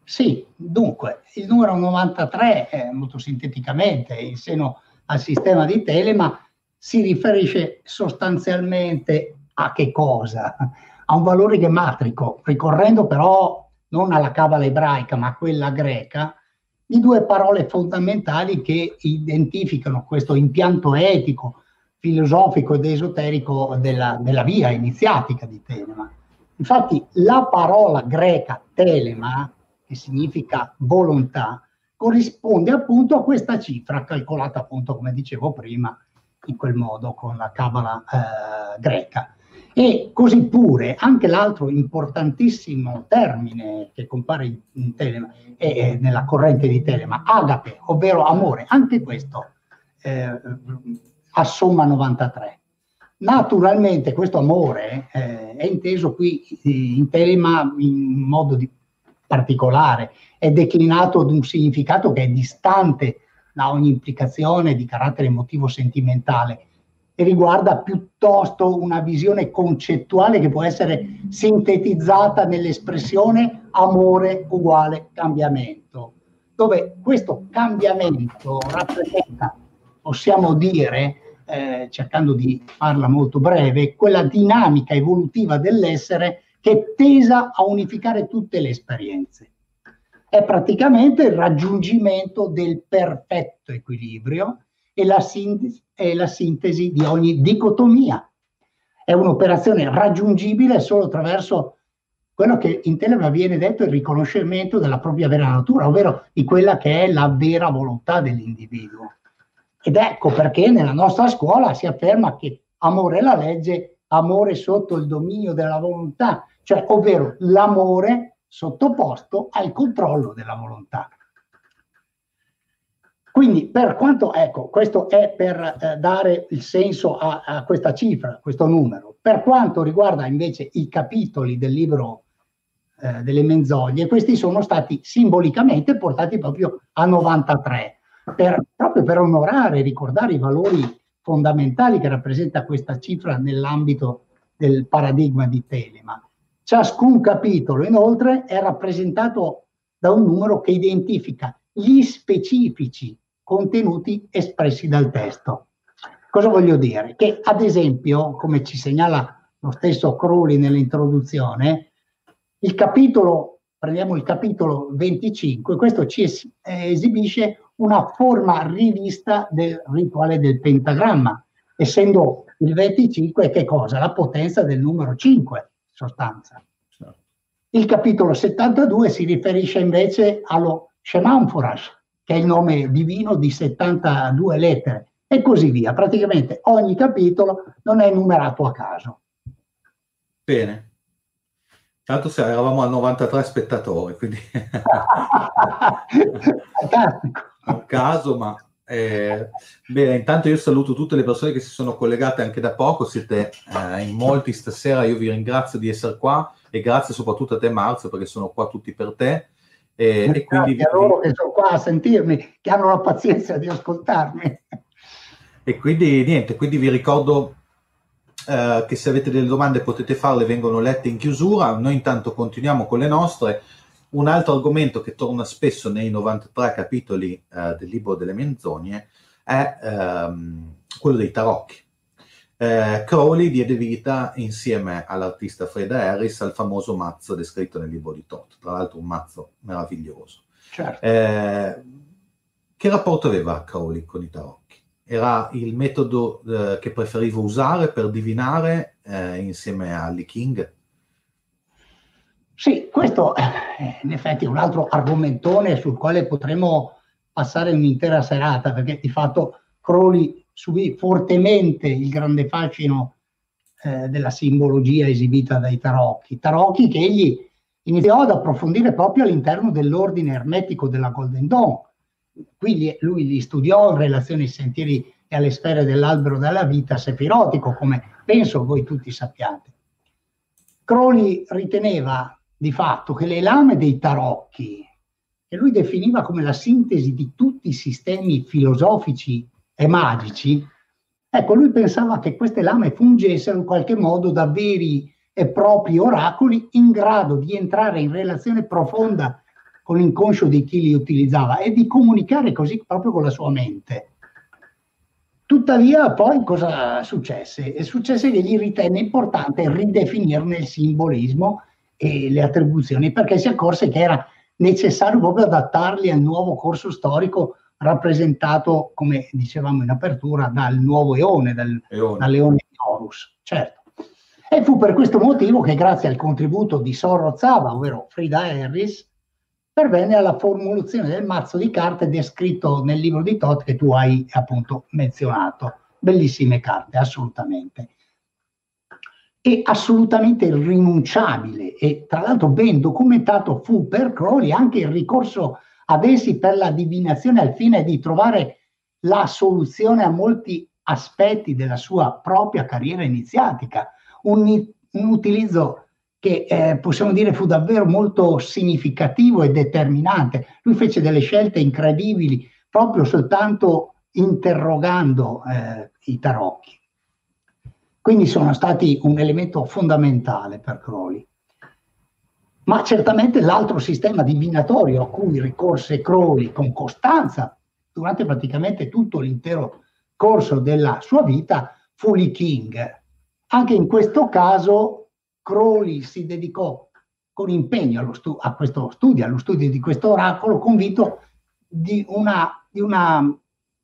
Sì, dunque, il numero 93, eh, molto sinteticamente, in seno al sistema di Telema, si riferisce sostanzialmente a che cosa? A un valore gematrico, ricorrendo però non alla cabala ebraica ma a quella greca, di due parole fondamentali che identificano questo impianto etico, filosofico ed esoterico della, della via iniziatica di Telema. Infatti la parola greca telema, che significa volontà, corrisponde appunto a questa cifra calcolata appunto come dicevo prima in quel modo con la cabala eh, greca. E così pure anche l'altro importantissimo termine che compare in, in Telema, eh, nella corrente di Telema, agape, ovvero amore, anche questo eh, assomma 93. Naturalmente questo amore eh, è inteso qui in Telema in modo di particolare, è declinato ad un significato che è distante da ogni implicazione di carattere emotivo sentimentale e riguarda piuttosto una visione concettuale che può essere sintetizzata nell'espressione amore uguale cambiamento, dove questo cambiamento rappresenta, possiamo dire, eh, cercando di farla molto breve, quella dinamica evolutiva dell'essere che tesa a unificare tutte le esperienze. È praticamente il raggiungimento del perfetto equilibrio e la sintesi, e la sintesi di ogni dicotomia. È un'operazione raggiungibile solo attraverso quello che in Telema viene detto il riconoscimento della propria vera natura, ovvero di quella che è la vera volontà dell'individuo. Ed ecco perché nella nostra scuola si afferma che amore è la legge, amore sotto il dominio della volontà, cioè ovvero l'amore sottoposto al controllo della volontà. Quindi per quanto, ecco, questo è per eh, dare il senso a, a, questa cifra, questo numero. Per quanto riguarda invece i capitoli del libro eh, delle menzogne, questi sono stati simbolicamente portati proprio a 93, per, proprio per onorare e ricordare i valori fondamentali che rappresenta questa cifra nell'ambito del paradigma di Telema. Ciascun capitolo, inoltre, è rappresentato da un numero che identifica gli specifici contenuti espressi dal testo. Cosa voglio dire? Che ad esempio, come ci segnala lo stesso Crowley nell'introduzione, il capitolo, prendiamo il capitolo 25, questo ci es- esibisce una forma rivista del rituale del pentagramma, essendo il 25 che cosa? La potenza del numero 5, in sostanza. Certo. Il capitolo 72 si riferisce invece allo Shemanforash, che è il nome divino di 72 lettere, e così via. Praticamente ogni capitolo non è numerato a caso. Bene. Tanto se eravamo a 93 spettatori, quindi a caso, ma Eh, bene, intanto io saluto tutte le persone che si sono collegate anche da poco, siete eh, in molti stasera, io vi ringrazio di essere qua e grazie soprattutto a te Marzio perché sono qua tutti per te. E, e quindi vi, a loro che sono qua a sentirmi, che hanno la pazienza di ascoltarmi. E quindi niente, quindi vi ricordo eh, che se avete delle domande potete farle, vengono lette in chiusura. Noi intanto continuiamo con le nostre. Un altro argomento che torna spesso nei 93 capitoli eh, del libro delle menzogne è ehm, quello dei tarocchi. Eh, Crowley diede vita insieme all'artista Freda Harris al famoso mazzo descritto nel libro di Todd, tra l'altro un mazzo meraviglioso. Certo. Eh, che rapporto aveva Crowley con i tarocchi? Era il metodo eh, che preferivo usare per divinare eh, insieme a Lee King? Sì, questo è eh, in effetti è un altro argomentone sul quale potremmo passare un'intera serata, perché di fatto Crowley subì fortemente il grande fascino eh, della simbologia esibita dai tarocchi, tarocchi che egli iniziò ad approfondire proprio all'interno dell'ordine ermetico della Golden Dawn. Quindi lui li studiò in relazione ai sentieri e alle sfere dell'albero della vita sefirotico, come penso voi tutti sappiate. Crowley riteneva di fatto che le lame dei tarocchi, che lui definiva come la sintesi di tutti i sistemi filosofici e magici, ecco, lui pensava che queste lame fungessero in qualche modo da veri e propri oracoli in grado di entrare in relazione profonda con l'inconscio di chi li utilizzava e di comunicare così proprio con la sua mente. Tuttavia poi cosa successe? Successe che gli ritenne importante ridefinirne il simbolismo e le attribuzioni, perché si accorse che era necessario proprio adattarli al nuovo corso storico rappresentato, come dicevamo in apertura, dal nuovo eone, dal, eone. dal leone di Horus. Certo. E fu per questo motivo che grazie al contributo di Sorro Zava, ovvero Frida Harris, pervenne alla formulazione del mazzo di carte descritto nel libro di Tot che tu hai appunto menzionato. Bellissime carte, assolutamente è assolutamente irrinunciabile e tra l'altro ben documentato fu per Crowley anche il ricorso ad essi per la divinazione al fine di trovare la soluzione a molti aspetti della sua propria carriera iniziatica, un, un utilizzo che eh, possiamo dire fu davvero molto significativo e determinante. Lui fece delle scelte incredibili proprio soltanto interrogando eh, i tarocchi. Quindi sono stati un elemento fondamentale per Crowley. Ma certamente l'altro sistema divinatorio a cui ricorse Crowley con costanza durante praticamente tutto l'intero corso della sua vita fu Lee King. Anche in questo caso Crowley si dedicò con impegno stu- a questo studio, allo studio di questo oracolo, convinto di una, di una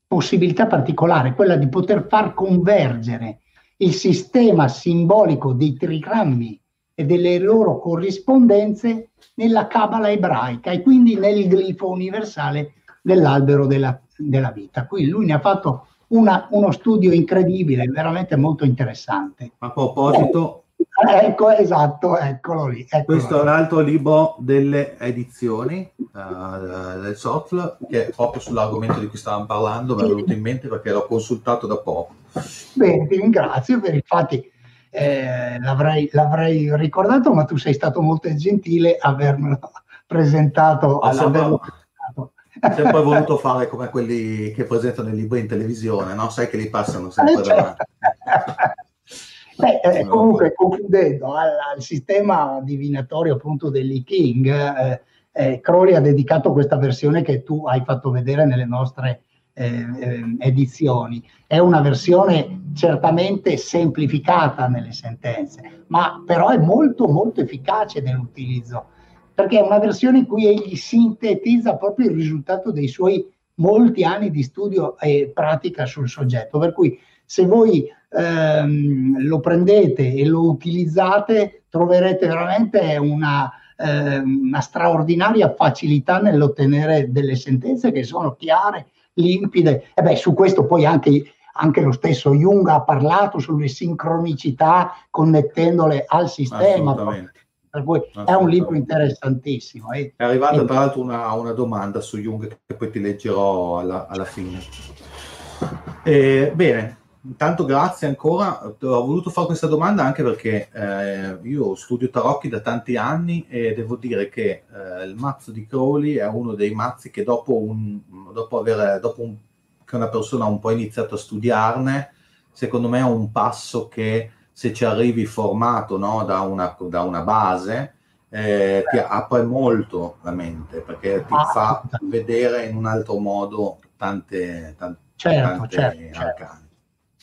possibilità particolare, quella di poter far convergere il sistema simbolico dei trigrammi e delle loro corrispondenze nella Kabbalah ebraica e quindi nel glifo universale dell'albero della, della vita. Qui lui ne ha fatto una, uno studio incredibile, veramente molto interessante. A proposito, eh, ecco, esatto, eccolo lì. Eccolo questo è un altro libro delle edizioni uh, del SOTL, che è proprio sull'argomento di cui stavamo parlando, mi è venuto in mente perché l'ho consultato da poco. Bene, ti ringrazio per infatti eh, l'avrei, l'avrei, ricordato, ma tu sei stato molto gentile avermelo presentato. Ho sempre, sempre voluto fare come quelli che presentano i libri in televisione, no? Sai che li passano sempre eh, certo. Beh, eh, comunque, concludendo, al, al, sistema divinatorio appunto degli King, eh, eh, Crowley ha dedicato questa versione che tu hai fatto vedere nelle nostre eh, eh, edizioni. È una versione certamente semplificata nelle sentenze, ma però è molto molto efficace nell'utilizzo, perché è una versione in cui egli sintetizza proprio il risultato dei suoi molti anni di studio e pratica sul soggetto, per cui se voi ehm, lo prendete e lo utilizzate troverete veramente una, eh, una straordinaria facilità nell'ottenere delle sentenze che sono chiare, limpide. E beh, su questo poi anche, anche lo stesso Jung ha parlato sulle sincronicità connettendole al sistema. per cui è un libro interessantissimo. È arrivata tra l'altro una, una, domanda su Jung che poi ti leggerò alla, alla fine. Eh, bene, intanto grazie ancora. Ho voluto fare questa domanda anche perché eh, io studio tarocchi da tanti anni e devo dire che eh, il mazzo di Crowley è uno dei mazzi che dopo, un, dopo, aver, dopo un, che una persona ha un po' iniziato a studiarne, secondo me è un passo che se ci arrivi formato no, da, una, da, una, base, eh, ti apre molto la mente perché ti ah, fa vedere in un altro modo tante, tante, certo, tante certo, certo.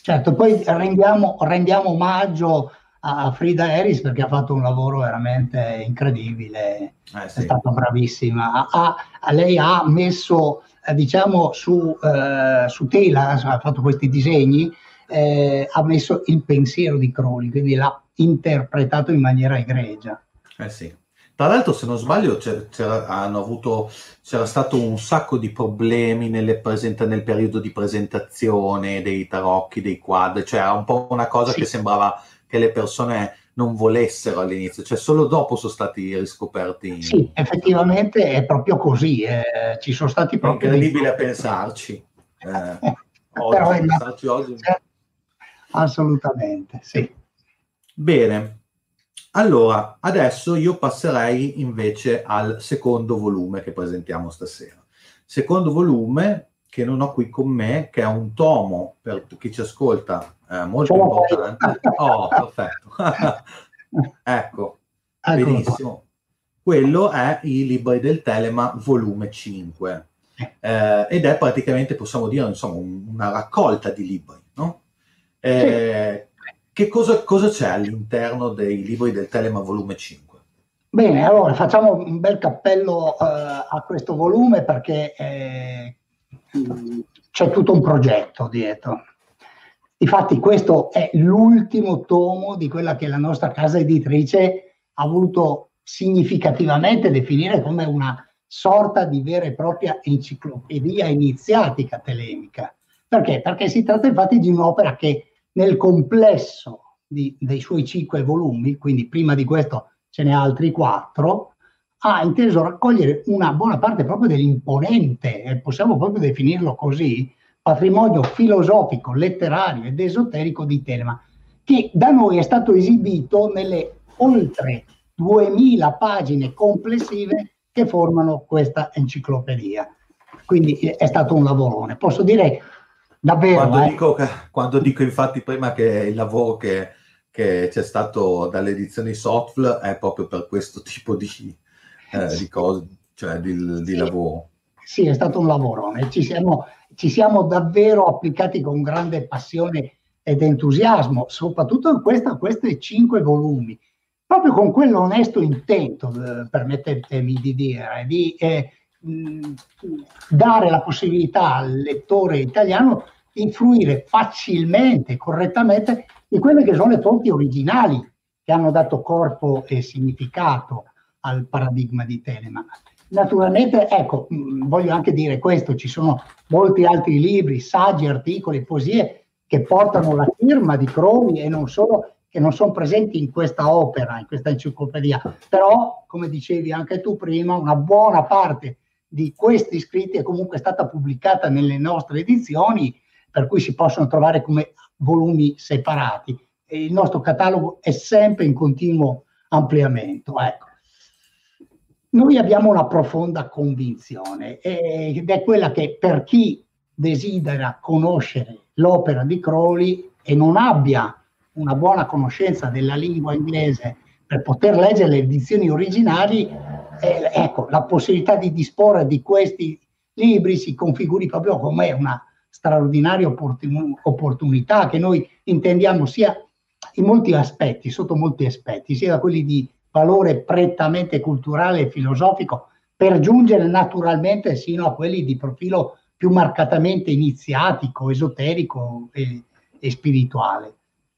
Certo, poi rendiamo, rendiamo omaggio a Frida Harris perché ha fatto un lavoro veramente incredibile, eh, sì. è stata bravissima. Ha, lei ha messo, eh, diciamo, su, eh, su tela, ha fatto questi disegni eh, ha messo il pensiero di Crowley, quindi l'ha interpretato in maniera egregia. Eh sì. Tra l'altro, se non sbaglio, c'era, avuto, c'era stato un sacco di problemi presenta, nel periodo di presentazione dei tarocchi, dei quadri, cioè era un po' una cosa sì. che sembrava che le persone non volessero all'inizio, cioè solo dopo sono stati riscoperti. Sì, effettivamente è proprio così, eh, ci sono stati proprio... È incredibile dei... a pensarci. Eh, oggi, pensarci oggi... Certo Assolutamente, sì. Bene, allora adesso io passerei invece al secondo volume che presentiamo stasera. Secondo volume che non ho qui con me, che è un tomo per chi ci ascolta eh, molto Ciao. importante. Oh, perfetto. ecco, Eccolo benissimo. Qua. Quello è I libri del Telema, volume 5. Eh, ed è praticamente, possiamo dire, insomma, una raccolta di libri, no? Eh, che cosa, cosa, c'è all'interno dei libri del Telema volume 5? Bene, allora facciamo un bel cappello eh, a questo volume perché eh, c'è tutto un progetto dietro. Infatti questo è l'ultimo tomo di quella che la nostra casa editrice ha voluto significativamente definire come una sorta di vera e propria enciclopedia iniziatica telemica. Perché? Perché si tratta infatti di un'opera che nel complesso di, dei suoi cinque volumi, quindi prima di questo ce n'è altri quattro, ha inteso raccogliere una buona parte proprio dell'imponente, possiamo proprio definirlo così, patrimonio filosofico, letterario ed esoterico di Telema, che da noi è stato esibito nelle oltre 2000 pagine complessive che formano questa enciclopedia. Quindi è stato un lavorone. Posso dire Davvero, quando, eh? dico, quando, dico, infatti prima che il lavoro che, che c'è stato dalle edizioni Softfl è proprio per questo tipo di, eh, di cose, cioè di, di sì. lavoro. Sì, è stato un lavoro, ci siamo, ci siamo davvero applicati con grande passione ed entusiasmo, soprattutto in questa, questi cinque volumi, proprio con quell'onesto intento, eh, permettetemi di dire, di eh, mh, dare la possibilità al lettore italiano influire facilmente, correttamente in quelle che sono le fonti originali che hanno dato corpo e significato al paradigma di Telemann. Naturalmente, ecco, mh, voglio anche dire questo, ci sono molti altri libri, saggi, articoli, poesie che portano la firma di Crowley e non solo, che non sono presenti in questa opera, in questa enciclopedia. Però, come dicevi anche tu prima, una buona parte di questi scritti è comunque stata pubblicata nelle nostre edizioni per cui si possono trovare come volumi separati. E il nostro catalogo è sempre in continuo ampliamento. Ecco. Noi abbiamo una profonda convinzione ed è quella che per chi desidera conoscere l'opera di Crowley e non abbia una buona conoscenza della lingua inglese per poter leggere le edizioni originali, eh, ecco, la possibilità di disporre di questi libri si configuri proprio come una straordinaria opportun- opportunità che noi intendiamo sia in molti aspetti, sotto molti aspetti, sia da quelli di valore prettamente culturale e filosofico, per giungere naturalmente sino a quelli di profilo più marcatamente iniziatico, esoterico e, e spirituale.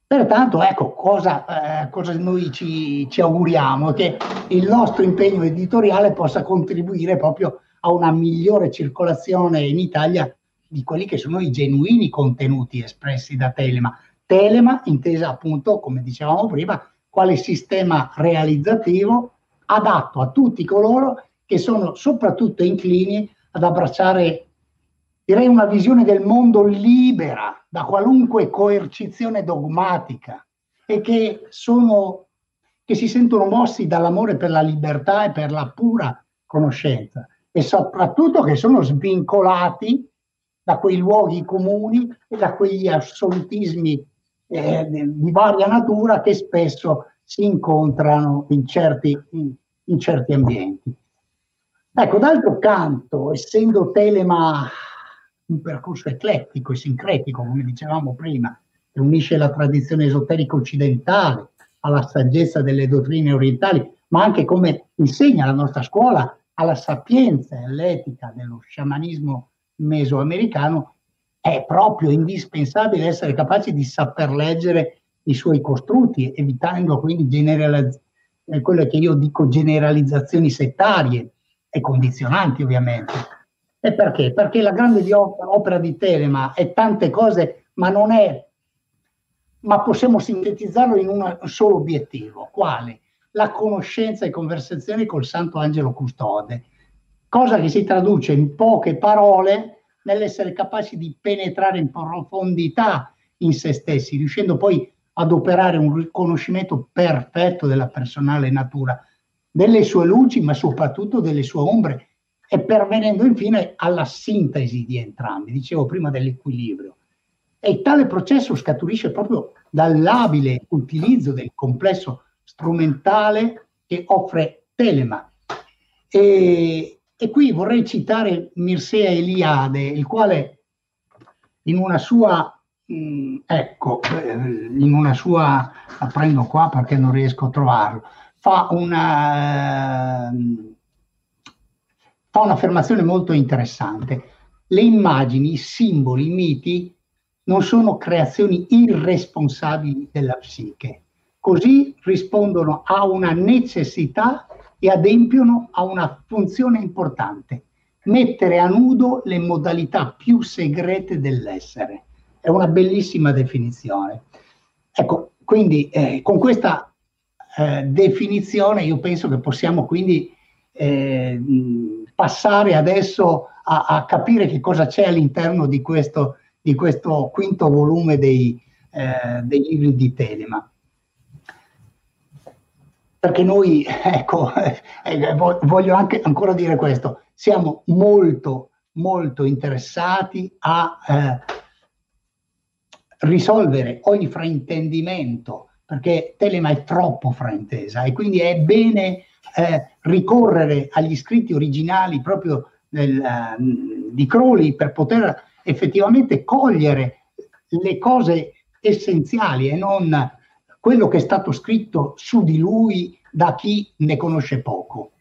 Pertanto, ecco, cosa, eh, cosa noi ci, ci, auguriamo? Che il nostro impegno editoriale possa contribuire proprio a una migliore circolazione in Italia di quelli che sono i genuini contenuti espressi da Telema. Telema intesa appunto, come dicevamo prima, quale sistema realizzativo adatto a tutti coloro che sono soprattutto inclini ad abbracciare, direi, una visione del mondo libera da qualunque coercizione dogmatica e che, sono, che si sentono mossi dall'amore per la libertà e per la pura conoscenza e soprattutto che sono svincolati da quei luoghi comuni e da quegli assolutismi eh, di varia natura che spesso si incontrano in certi, in, in certi ambienti. Ecco, d'altro canto, essendo Telema un percorso eclettico e sincretico, come dicevamo prima, che unisce la tradizione esoterica occidentale alla saggezza delle dottrine orientali, ma anche come insegna la nostra scuola alla sapienza e all'etica dello sciamanismo mesoamericano, è proprio indispensabile essere capaci di saper leggere i suoi costrutti, evitando quindi generalizz- eh, quelle che io dico generalizzazioni settarie e condizionanti ovviamente. E perché? Perché la grande di opera, opera di Telema è tante cose, ma non è, ma possiamo sintetizzarlo in un solo obiettivo. Quale? La conoscenza e conversazione col Santo Angelo Custode, cosa che si traduce in poche parole nell'essere capaci di penetrare in profondità in se stessi, riuscendo poi ad operare un riconoscimento perfetto della personale natura, delle sue luci, ma soprattutto delle sue ombre, e pervenendo infine alla sintesi di entrambi. Dicevo prima dell'equilibrio. E tale processo scaturisce proprio dall'abile utilizzo del complesso strumentale che offre Telema. E, e qui vorrei citare Mirsea Eliade, il quale in una sua, mh, mm, ecco, eh, in una sua, la prendo qua perché non riesco a trovarlo, fa una, fa un'affermazione molto interessante. Le immagini, i simboli, i miti non sono creazioni irresponsabili della psiche, così rispondono a una necessità e adempiono a una funzione importante, mettere a nudo le modalità più segrete dell'essere. È una bellissima definizione. Ecco, quindi eh, con questa eh, definizione io penso che possiamo quindi eh, passare adesso a, a, capire che cosa c'è all'interno di questo, di questo quinto volume dei, eh, dei libri di Telema perché noi, ecco, eh, voglio anche ancora dire questo, siamo molto, molto interessati a eh, risolvere ogni fraintendimento, perché Telema è troppo fraintesa e quindi è bene eh, ricorrere agli scritti originali proprio del, uh, di Crowley per poter effettivamente cogliere le cose essenziali e non quello che è stato scritto su di lui da chi ne conosce poco.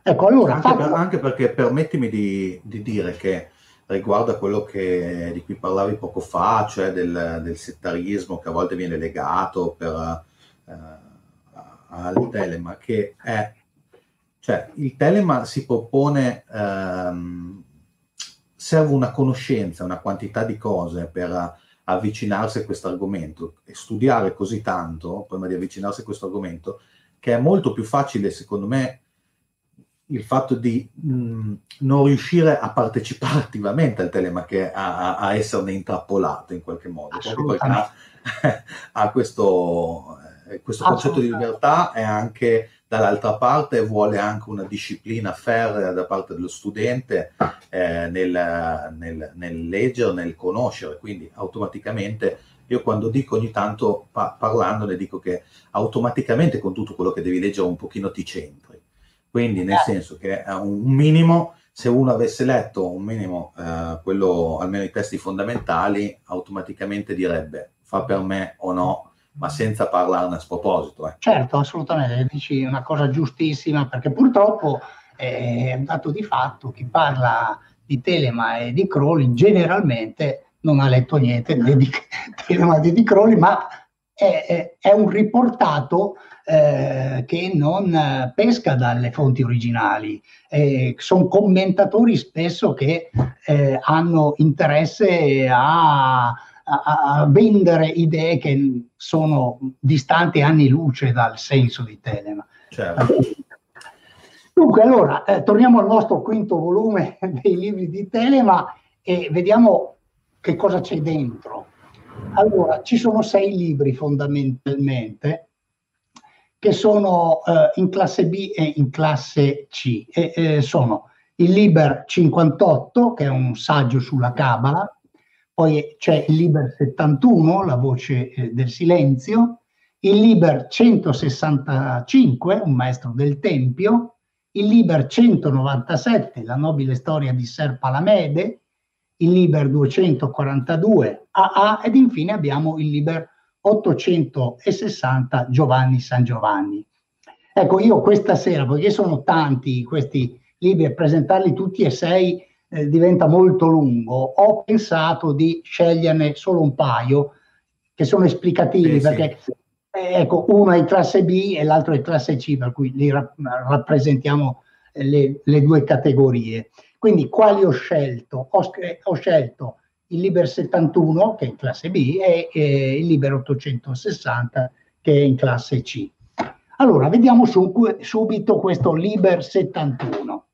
Ecco, allora, anche, per, anche perché permettimi di, di, dire che riguardo a quello che, di cui parlavi poco fa, cioè del, del settarismo che a volte viene legato per, eh, al telema, che è, cioè il telema si propone, ehm, serve una conoscenza, una quantità di cose per avvicinarsi a questo argomento e studiare così tanto prima di avvicinarsi a questo argomento che è molto più facile secondo me il fatto di mh, non riuscire a partecipare attivamente al telema che a, a, esserne intrappolato in qualche modo. Proprio perché ha, ha questo, eh, questo concetto di libertà e anche dall'altra parte vuole anche una disciplina ferrea da parte dello studente eh, nel, nel, nel, leggere, nel conoscere, quindi automaticamente io quando dico ogni tanto pa- parlandone dico che automaticamente con tutto quello che devi leggere un pochino ti centri, quindi nel eh. senso che è un minimo se uno avesse letto un minimo eh, quello almeno i testi fondamentali automaticamente direbbe fa per me o no ma senza parlarne a sproposito. Eh. Certo, assolutamente, dici una cosa giustissima, perché purtroppo è un dato di fatto, chi parla di Telema e di Crowley generalmente non ha letto niente di Telema né di Crowley, ma è, è, è un riportato eh, che non pesca dalle fonti originali. Eh, sono commentatori spesso che eh, hanno interesse a a, a, vendere idee che sono distanti anni luce dal senso di Telema. Certo. Dunque, allora, eh, torniamo al nostro quinto volume dei libri di Telema e vediamo che cosa c'è dentro. Allora, ci sono sei libri fondamentalmente che sono eh, in classe B e in classe C. E, eh, sono il Liber 58, che è un saggio sulla Cabala, poi c'è il Liber 71, la voce eh, del silenzio, il Liber 165, un maestro del Tempio, il Liber 197, la nobile storia di Ser Palamede, il Liber 242 AA ed infine abbiamo il Liber 860 Giovanni San Giovanni. Ecco, io questa sera, poiché sono tanti questi libri presentarli tutti e sei eh, diventa molto lungo, ho pensato di sceglierne solo un paio che sono esplicativi, sì, perché sì. Eh, ecco, uno è in classe B e l'altro è in classe C, per cui li ra- rappresentiamo eh, le, le, due categorie. Quindi quali ho scelto? Ho, ho, scelto il Liber 71 che è in classe B e, e il Liber 860 che è in classe C. Allora, vediamo su, subito questo Liber 71.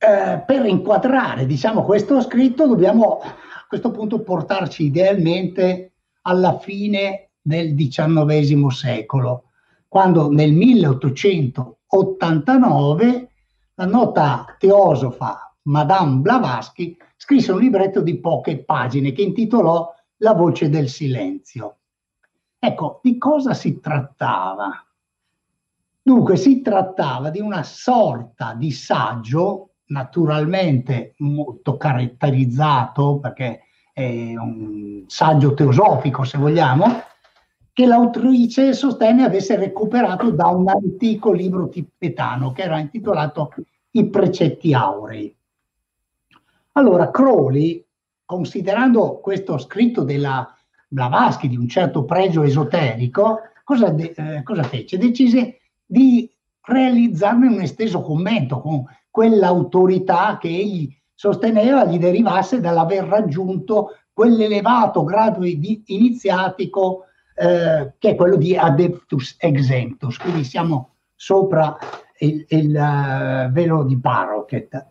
Eh, per inquadrare diciamo, questo scritto dobbiamo a questo punto portarci idealmente alla fine del XIX secolo, quando nel 1889 la nota teosofa Madame Blavatsky scrisse un libretto di poche pagine che intitolò La voce del silenzio. Ecco, di cosa si trattava? Dunque, si trattava di una sorta di saggio naturalmente molto caratterizzato, perché è un saggio teosofico, se vogliamo, che l'autrice sostenne avesse recuperato da un antico libro tibetano che era intitolato I precetti aurei. Allora, Crowley, considerando questo scritto della Blavatsky di un certo pregio esoterico, cosa, de- eh, cosa fece? Decise di realizzarne un esteso commento con quell'autorità che egli sosteneva gli derivasse dall'aver raggiunto quell'elevato grado iniziatico eh, che è quello di adeptus exemptus, quindi siamo sopra il, il uh, velo di Parroquet.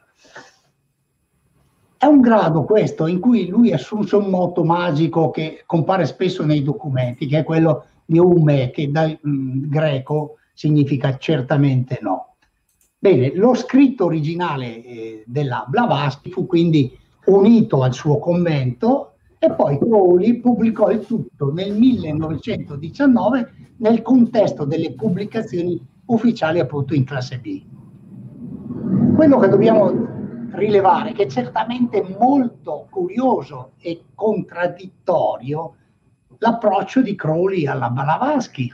È un grado questo in cui lui assunse un moto magico che compare spesso nei documenti, che è quello di Ume, che dal mm, greco significa certamente no. Bene, lo scritto originale eh, della Blavatsky fu quindi unito al suo commento e poi Crowley pubblicò il tutto nel 1919 nel contesto delle pubblicazioni ufficiali appunto in classe B. Quello che dobbiamo rilevare che è certamente molto curioso e contraddittorio l'approccio di Crowley alla Blavatsky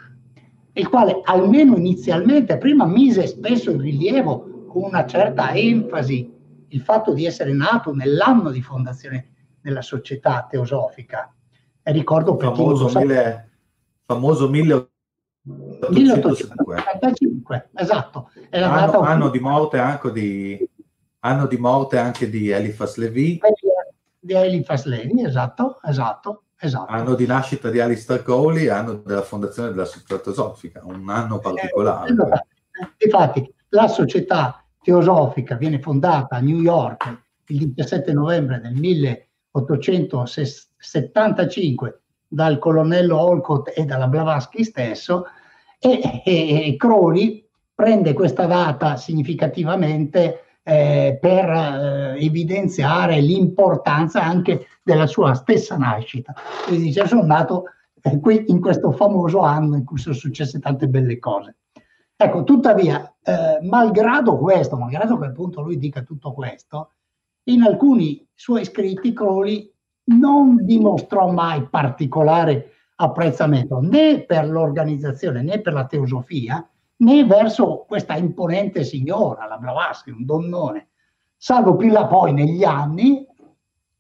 il quale almeno inizialmente prima mise spesso in rilievo con una certa enfasi il fatto di essere nato nell'anno di fondazione della società teosofica. E ricordo per famoso, chi mille, famoso 1855. esatto. Anno, anno, di morte anche di, anno di morte anche di Eliphas Levi. Di Eliphas Levi, esatto, esatto. Esatto. Anno di nascita di Alistair Crowley, anno della fondazione della società teosofica, un anno particolare. Eh. Infatti, la società teosofica viene fondata a New York il 17 novembre del 1875 dal colonnello Olcott e dalla Blavatsky stesso e, e, e Crowley prende questa data significativamente eh, per eh, evidenziare l'importanza anche della sua stessa nascita. Quindi dice, sono nato eh, qui in questo famoso anno in cui sono successe tante belle cose. Ecco, tuttavia, eh, malgrado questo, malgrado che appunto lui dica tutto questo, in alcuni suoi scritti Crowley non dimostrò mai particolare apprezzamento né per l'organizzazione né per la teosofia, né verso questa imponente signora, la Blavatsky, un donnone, salvo più là poi negli anni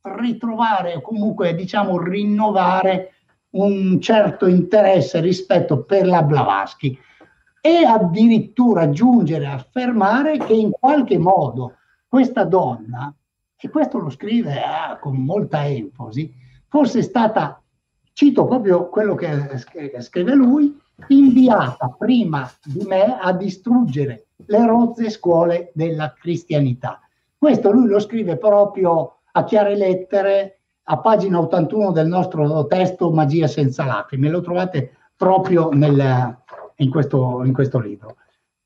ritrovare comunque diciamo rinnovare un certo interesse rispetto per la Blavatsky e addirittura giungere a affermare che in qualche modo questa donna e questo lo scrive ah, con molta enfasi, fosse stata, cito proprio quello che scrive lui, inviata prima di me a distruggere le rozze scuole della cristianità. Questo lui lo scrive proprio a chiare lettere a pagina 81 del nostro testo Magia senza lacrime, lo trovate proprio nel, in, questo, in questo libro.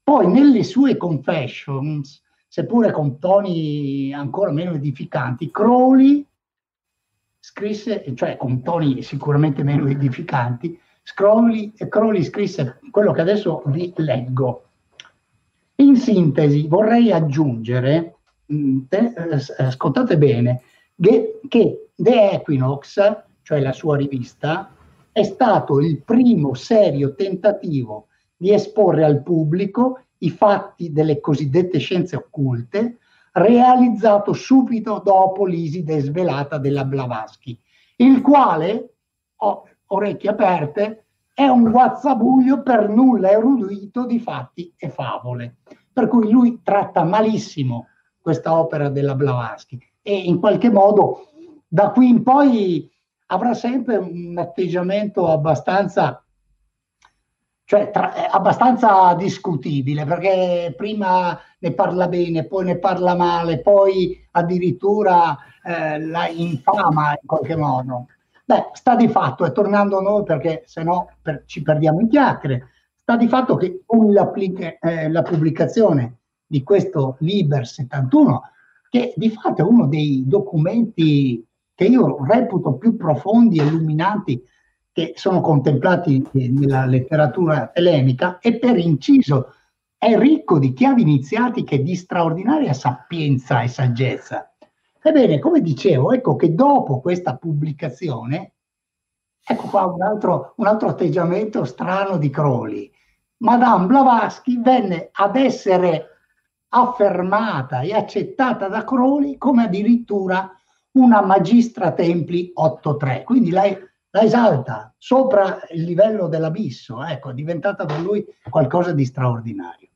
Poi nelle sue confessions, seppure con toni ancora meno edificanti, Crowley scrisse, cioè con toni sicuramente meno edificanti, Crowley, Crowley scrisse quello che adesso vi leggo. In sintesi vorrei aggiungere, mm, eh, ascoltate bene, che, che The Equinox, cioè la sua rivista, è stato il primo serio tentativo di esporre al pubblico i fatti delle cosiddette scienze occulte, realizzato subito dopo l'Iside svelata della Blavatsky, il quale, ho orecchie aperte, è un guazzabuglio per nulla erudito di fatti e favole. Per cui lui tratta malissimo questa opera della Blavatsky e in qualche modo da qui in poi avrà sempre un atteggiamento abbastanza, cioè, tra, abbastanza discutibile, perché prima ne parla bene, poi ne parla male, poi addirittura eh, la infama in qualche modo. Beh, sta di fatto, e tornando a noi perché se no per, ci perdiamo in chiacchiere, sta di fatto che con la, eh, la pubblicazione di questo Liber 71 che di fatto è uno dei documenti che io reputo più profondi e illuminanti che sono contemplati nella letteratura ellenica e per inciso è ricco di chiavi iniziatiche di straordinaria sapienza e saggezza. Ebbene, come dicevo, ecco che dopo questa pubblicazione, ecco qua un altro, un altro atteggiamento strano di Crowley. Madame Blavatsky venne ad essere affermata e accettata da Crowley come addirittura una magistra templi 8.3, quindi la, la esalta sopra il livello dell'abisso, ecco, è diventata per lui qualcosa di straordinario.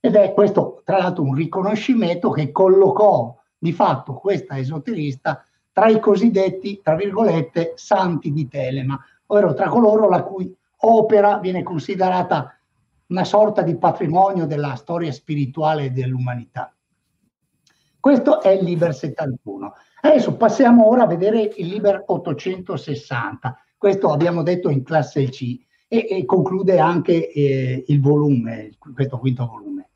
Ed è questo, tra l'altro, un riconoscimento che collocò di fatto questa esoterista tra i cosiddetti, tra virgolette, santi di Telema, ovvero tra coloro la cui opera viene considerata una sorta di patrimonio della storia spirituale dell'umanità. Questo è il Liber 71. Adesso passiamo ora a vedere il Liber 860. Questo abbiamo detto in classe C e, e conclude anche eh, il volume, questo quinto volume.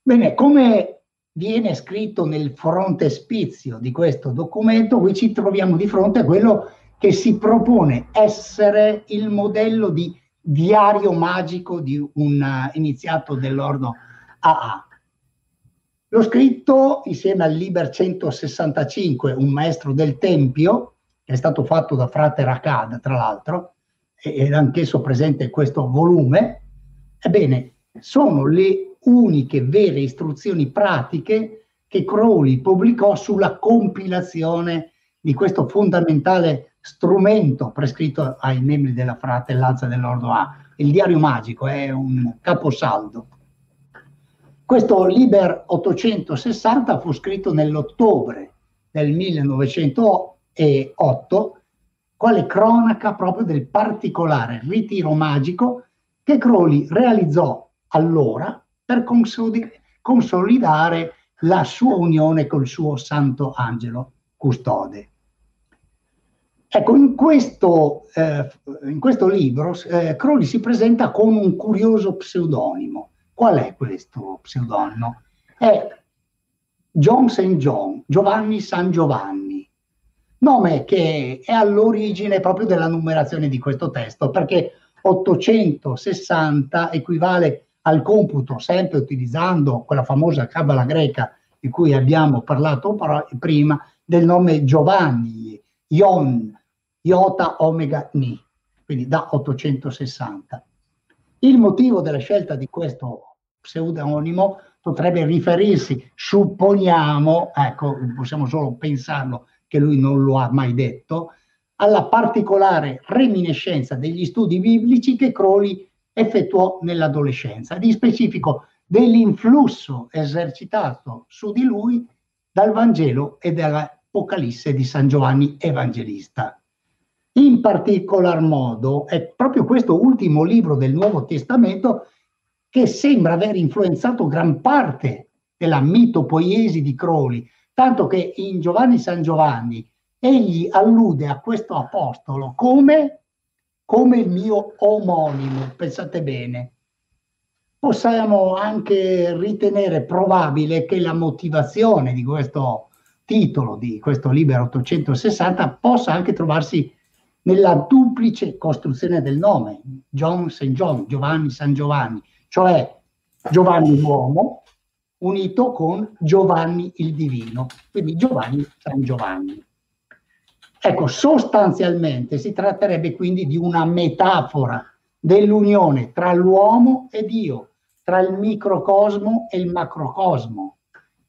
Bene, come viene scritto nel frontespizio di questo documento, qui ci troviamo di fronte a quello che si propone essere il modello di diario magico di un uh, iniziato dell'ordo AA. L'ho scritto insieme al Liber 165, un maestro del Tempio, che è stato fatto da frate Rakad, tra l'altro, ed anch'esso presente in questo volume. Ebbene, sono le uniche vere istruzioni pratiche che Crowley pubblicò sulla compilazione di questo fondamentale strumento prescritto ai membri della fratellanza dell'Ordo A. Il diario magico è un caposaldo. Questo Liber 860 fu scritto nell'ottobre del 1908, quale cronaca proprio del particolare ritiro magico che Crowley realizzò allora per consolidare la sua unione col suo santo angelo custode. Ecco, in questo, eh, in questo libro eh, Crowley si presenta con un curioso pseudonimo. Qual è questo pseudonimo? È John St. John, Giovanni San Giovanni, nome che è all'origine proprio della numerazione di questo testo, perché 860 equivale al computo, sempre utilizzando quella famosa cabala greca di cui abbiamo parlato prima, del nome Giovanni, Ion, iota omega ni, quindi da 860. Il motivo della scelta di questo pseudonimo potrebbe riferirsi, supponiamo, ecco, possiamo solo pensarlo che lui non lo ha mai detto, alla particolare reminiscenza degli studi biblici che Crowley effettuò nell'adolescenza, di specifico dell'influsso esercitato su di lui dal Vangelo e dall'Apocalisse di San Giovanni Evangelista. In particolar modo è proprio questo ultimo libro del Nuovo Testamento che sembra aver influenzato gran parte della mitopoiesi di Crowley, tanto che in Giovanni San Giovanni egli allude a questo apostolo come, come il mio omonimo, pensate bene. Possiamo anche ritenere probabile che la motivazione di questo titolo, di questo libro 860, possa anche trovarsi nella duplice costruzione del nome, John St. John, Giovanni San Giovanni, cioè Giovanni l'uomo unito con Giovanni il divino, quindi Giovanni San Giovanni. Ecco, sostanzialmente si tratterebbe quindi di una metafora dell'unione tra l'uomo e Dio, tra il microcosmo e il macrocosmo,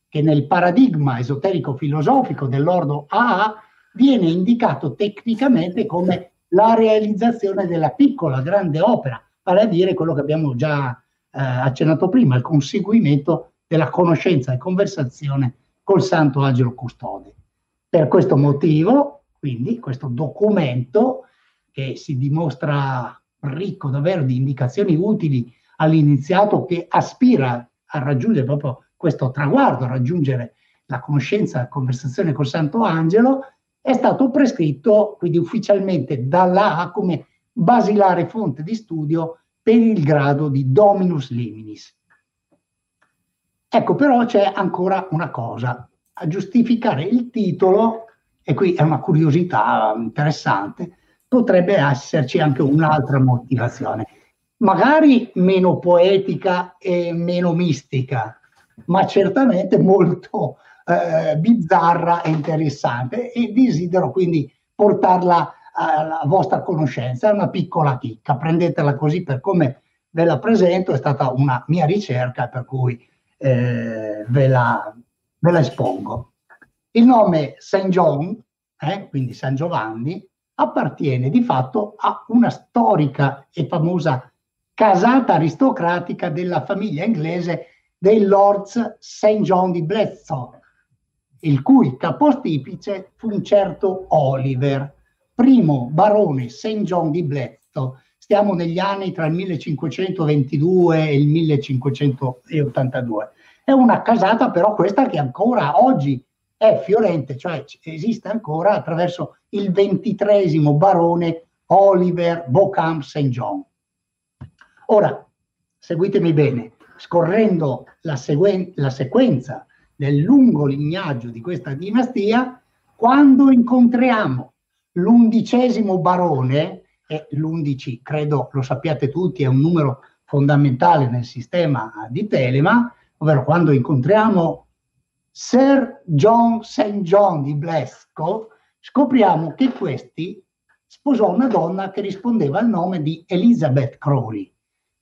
che nel paradigma esoterico-filosofico dell'ordo AA viene indicato tecnicamente come la realizzazione della piccola grande opera, vale a dire quello che abbiamo già accennato prima, il conseguimento della conoscenza e conversazione col Santo Angelo Custode. Per questo motivo quindi questo documento che si dimostra ricco davvero di indicazioni utili all'iniziato che aspira a raggiungere proprio questo traguardo, a raggiungere la conoscenza, la conversazione col Santo Angelo, è stato prescritto quindi ufficialmente dall'A come basilare fonte di studio per il grado di Dominus Liminis. Ecco, però c'è ancora una cosa. A giustificare il titolo e qui è una curiosità interessante, potrebbe esserci anche un'altra motivazione, magari meno poetica e meno mistica, ma certamente molto eh, bizzarra e interessante e desidero quindi portarla alla vostra conoscenza. È una piccola chicca, prendetela così per come ve la presento, è stata una mia ricerca per cui eh, ve, la, ve la espongo. Il nome St. John, eh, quindi San Giovanni, appartiene di fatto a una storica e famosa casata aristocratica della famiglia inglese dei Lords St. John di Bledsoe, il cui capostipice fu un certo Oliver, primo barone St. John di Bledsoe. Stiamo negli anni tra il 1522 e il 1582. È una casata però questa che ancora oggi è fiorente, cioè esiste ancora attraverso il ventitresimo barone Oliver Bocam St. John. Ora, seguitemi bene, scorrendo la, seguen- la sequenza del lungo lignaggio di questa dinastia, quando incontriamo l'undicesimo barone, e l'undici credo lo sappiate tutti, è un numero fondamentale nel sistema di Telema, ovvero quando incontriamo Sir John St. John di Glasgow, scopriamo che questi sposò una donna che rispondeva al nome di Elizabeth Crowley,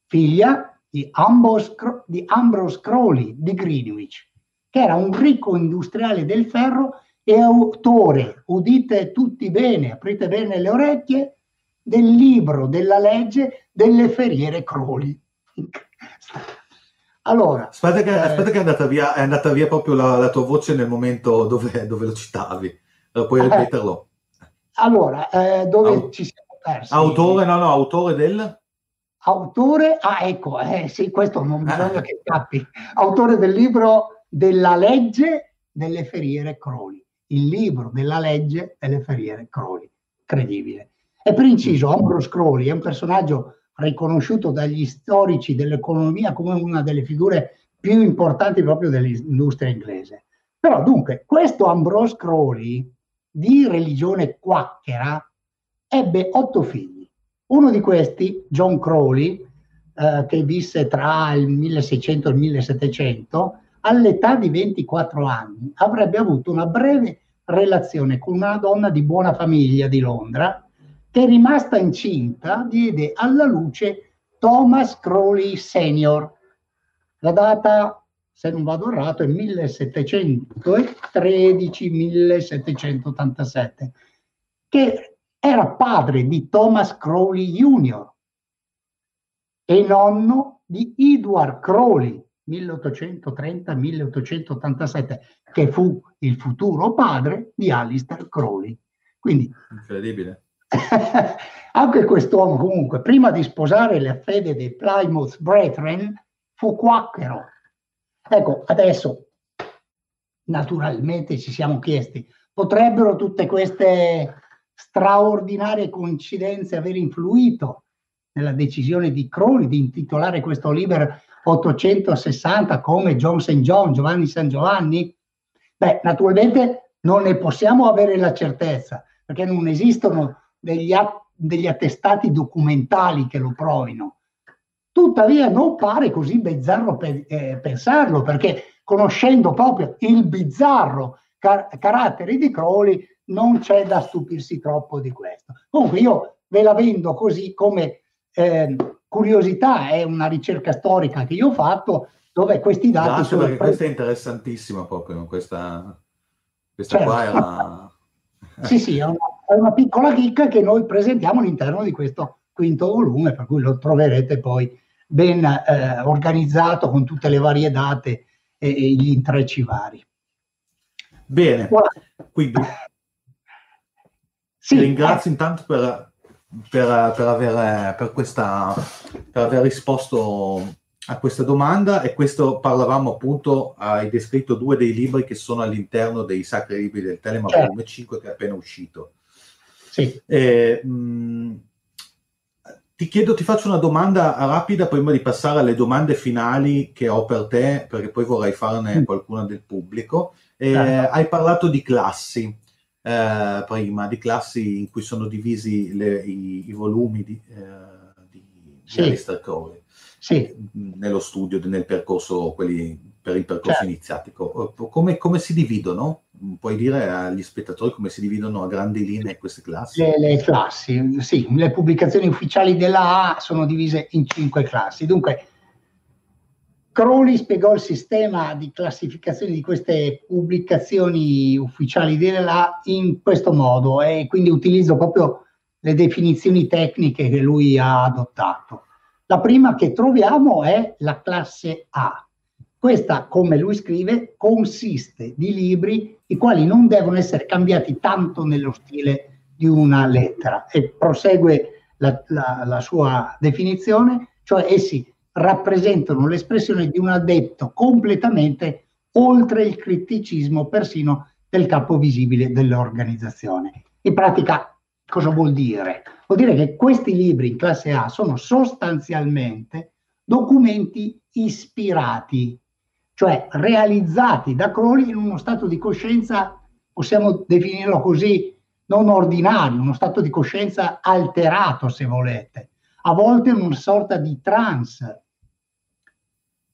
figlia di Ambrose, di Ambrose Crowley di Greenwich, che era un ricco industriale del ferro e autore, udite tutti bene, aprite bene le orecchie, del libro della legge delle feriere Crowley. Allora, aspetta che, eh, aspetta che è, andata via, è, andata via, proprio la, la tua voce nel momento dove, dove lo citavi. Allora, puoi eh, ripeterlo? Allora, eh, dove Aut- ci siamo persi? Autore, no, no, autore del... Autore, ah ecco, eh, sì, questo non bisogna eh. che scappi. Autore del libro della legge delle feriere Crowley. Il libro della legge delle feriere Crowley. Credibile. E per inciso, Ambrose Crowley è un personaggio riconosciuto dagli storici dell'economia come una delle figure più importanti proprio dell'industria inglese. Però dunque, questo Ambrose Crowley di religione quacchera ebbe otto figli. Uno di questi, John Crowley, eh, che visse tra il 1600 e il 1700, all'età di 24 anni avrebbe avuto una breve relazione con una donna di buona famiglia di Londra, che rimasta incinta diede alla luce Thomas Crowley Senior. La data, se non vado errato, è 1713-1787, che era padre di Thomas Crowley Jr. e nonno di Edward Crowley, 1830-1887, che fu il futuro padre di Alistair Crowley. Quindi, Incredibile. anche quest'uomo comunque, prima di sposare la fede dei Plymouth Brethren, fu quacchero. Ecco, adesso naturalmente ci siamo chiesti, potrebbero tutte queste straordinarie coincidenze aver influito nella decisione di Crowley di intitolare questo libro 860 come John St. John, Giovanni San Giovanni? Beh, naturalmente non ne possiamo avere la certezza, perché non esistono degli, att- degli attestati documentali che lo provino. Tuttavia non pare così bizzarro pe- eh, pensarlo, perché conoscendo proprio il bizzarro car- carattere di Crowley, non c'è da stupirsi troppo di questo. Comunque io ve la vendo così come eh, curiosità, è una ricerca storica che io ho fatto dove questi dati Grazie sono... perché questa è interessantissima proprio, questa, questa certo. qua era... sì, sì, è una, è una piccola chicca che noi presentiamo all'interno di questo quinto volume, per cui lo troverete poi ben eh, organizzato con tutte le varie date e, e gli intrecci vari. Bene, quindi sì, ringrazio eh. intanto per, per, per, aver, per, questa, per aver risposto a questa domanda e questo parlavamo appunto, hai descritto due dei libri che sono all'interno dei Sacri Libri del Telema, certo. volume 5 che è appena uscito. Sì. Eh, mh, ti chiedo, ti faccio una domanda rapida prima di passare alle domande finali che ho per te, perché poi vorrei farne mm. qualcuna del pubblico. Eh, certo. Hai parlato di classi eh, prima, di classi in cui sono divisi le, i, i, volumi di, eh, di, sì. di Alistair Crowley sì. nello studio, nel percorso, quelli per il percorso certo. iniziatico. Come, come, si dividono? Puoi dire agli spettatori come si dividono a grandi linee queste classi? Le, le classi, sì, le pubblicazioni ufficiali della A sono divise in cinque classi. Dunque, Crowley spiegò il sistema di classificazione di queste pubblicazioni ufficiali della in questo modo e quindi utilizzo proprio le definizioni tecniche che lui ha adottato. La prima che troviamo è la classe A. Questa, come lui scrive, consiste di libri i quali non devono essere cambiati tanto nello stile di una lettera e prosegue la, la, la sua definizione, cioè essi rappresentano l'espressione di un addetto completamente oltre il criticismo persino del capo visibile dell'organizzazione. In pratica cosa vuol dire? Vuol dire che questi libri in classe A sono sostanzialmente documenti ispirati, cioè realizzati da Crowley in uno stato di coscienza, possiamo definirlo così, non ordinario, uno stato di coscienza alterato, se volete, a volte in una sorta di trance.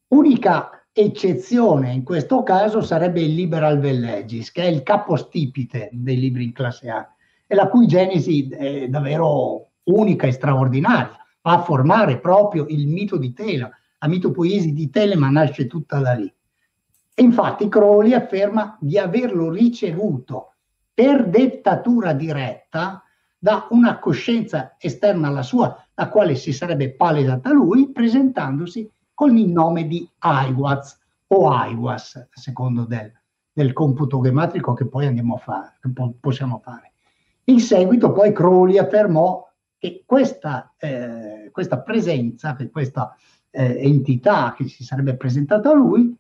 Unica eccezione in questo caso sarebbe il Liberal Vellegis, che è il capostipite dei libri in classe A e la cui genesi è davvero unica e straordinaria, va a formare proprio il mito di Tela. La mitopoiesi di Telema nasce tutta da lì. E infatti Crowley afferma di averlo ricevuto per dettatura diretta da una coscienza esterna alla sua, la quale si sarebbe palesata lui, presentandosi con il nome di Aiwaz o Aiwas, secondo del, del computo gematrico che poi andiamo a fare, che po- possiamo fare. In seguito poi Crowley affermò che questa, eh, questa presenza, che questa eh, entità che si sarebbe presentata a lui,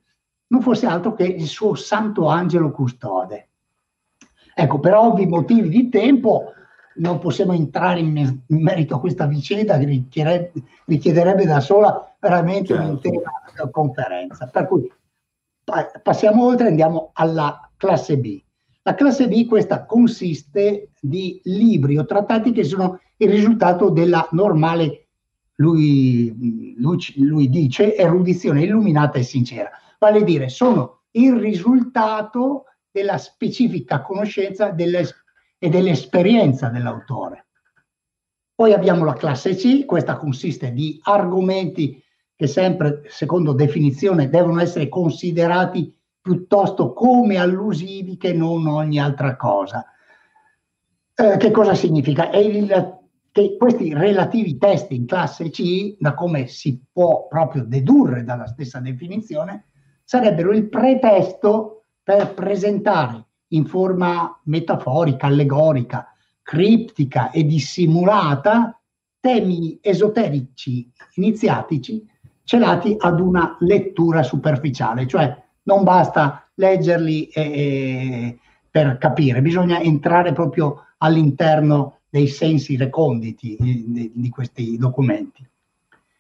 non fosse altro che il suo santo angelo custode. Ecco, per ovvi motivi di tempo, non possiamo entrare in, in merito a questa vicenda che richiederebbe, richiederebbe da sola veramente certo. un'intera conferenza. Per cui pa- passiamo oltre e andiamo alla classe B. La classe B questa consiste di libri o trattati che sono il risultato della normale, lui, lui, lui dice, erudizione illuminata e sincera. Vale a dire, sono il risultato della specifica conoscenza dell'esperienza e dell'esperienza dell'autore. Poi abbiamo la classe C, questa consiste di argomenti che sempre, secondo definizione, devono essere considerati piuttosto come allusivi che non ogni altra cosa. Eh, che cosa significa? È il che questi relativi testi in classe C, da come si può proprio dedurre dalla stessa definizione, sarebbero il pretesto per presentare in forma metaforica, allegorica, criptica e dissimulata temi esoterici iniziatici celati ad una lettura superficiale, cioè non basta leggerli eh, per capire, bisogna entrare proprio all'interno dei sensi reconditi di, di, questi documenti.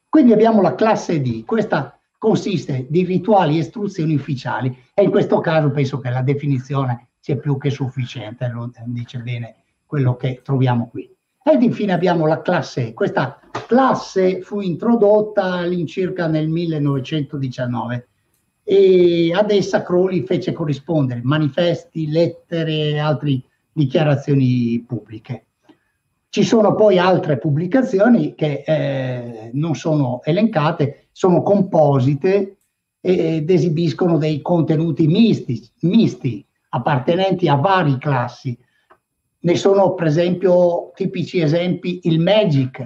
Quindi abbiamo la classe D, questa consiste di rituali e istruzioni ufficiali. E in questo caso penso che la definizione sia più che sufficiente, lo dice bene quello che troviamo qui. Ed infine abbiamo la classe E. Questa classe fu introdotta all'incirca nel 1919 e ad essa Crowley fece corrispondere manifesti, lettere e altre dichiarazioni pubbliche. Ci sono poi altre pubblicazioni che eh, non sono elencate, sono composite ed esibiscono dei contenuti misti, misti appartenenti a varie classi, ne sono per esempio tipici esempi il Magic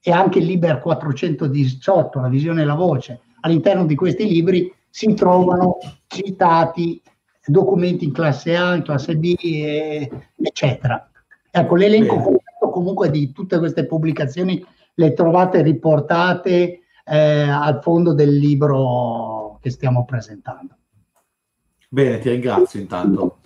e anche il Liber 418, la visione e la voce. All'interno di questi libri si trovano citati documenti in classe A, in classe B, e, eccetera. Ecco, l'elenco completo comunque di tutte queste pubblicazioni le trovate riportate eh, al fondo del libro che stiamo presentando. Bene, ti ringrazio intanto.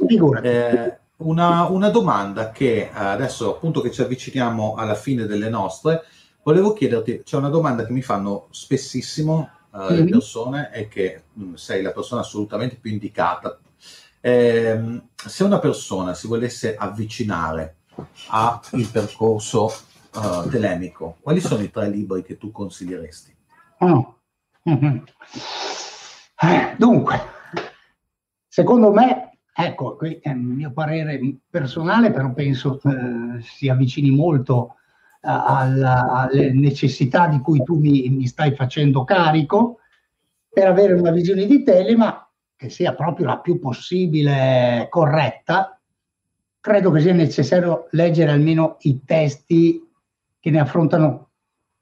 Eh, una, una, domanda che eh, adesso appunto che ci avviciniamo alla fine delle nostre, volevo chiederti, c'è una domanda che mi fanno spessissimo uh, le persone e che mh, mm, sei la persona assolutamente più indicata. Eh, se una persona si volesse avvicinare al percorso uh, telemico, quali sono i tre libri che tu consiglieresti? Oh. Mm-hmm. Dunque, secondo me Ecco, qui è il mio parere personale, però penso eh, si avvicini molto alla, alle necessità di cui tu mi, mi, stai facendo carico per avere una visione di Telema che sia proprio la più possibile corretta. Credo che sia necessario leggere almeno i testi che ne affrontano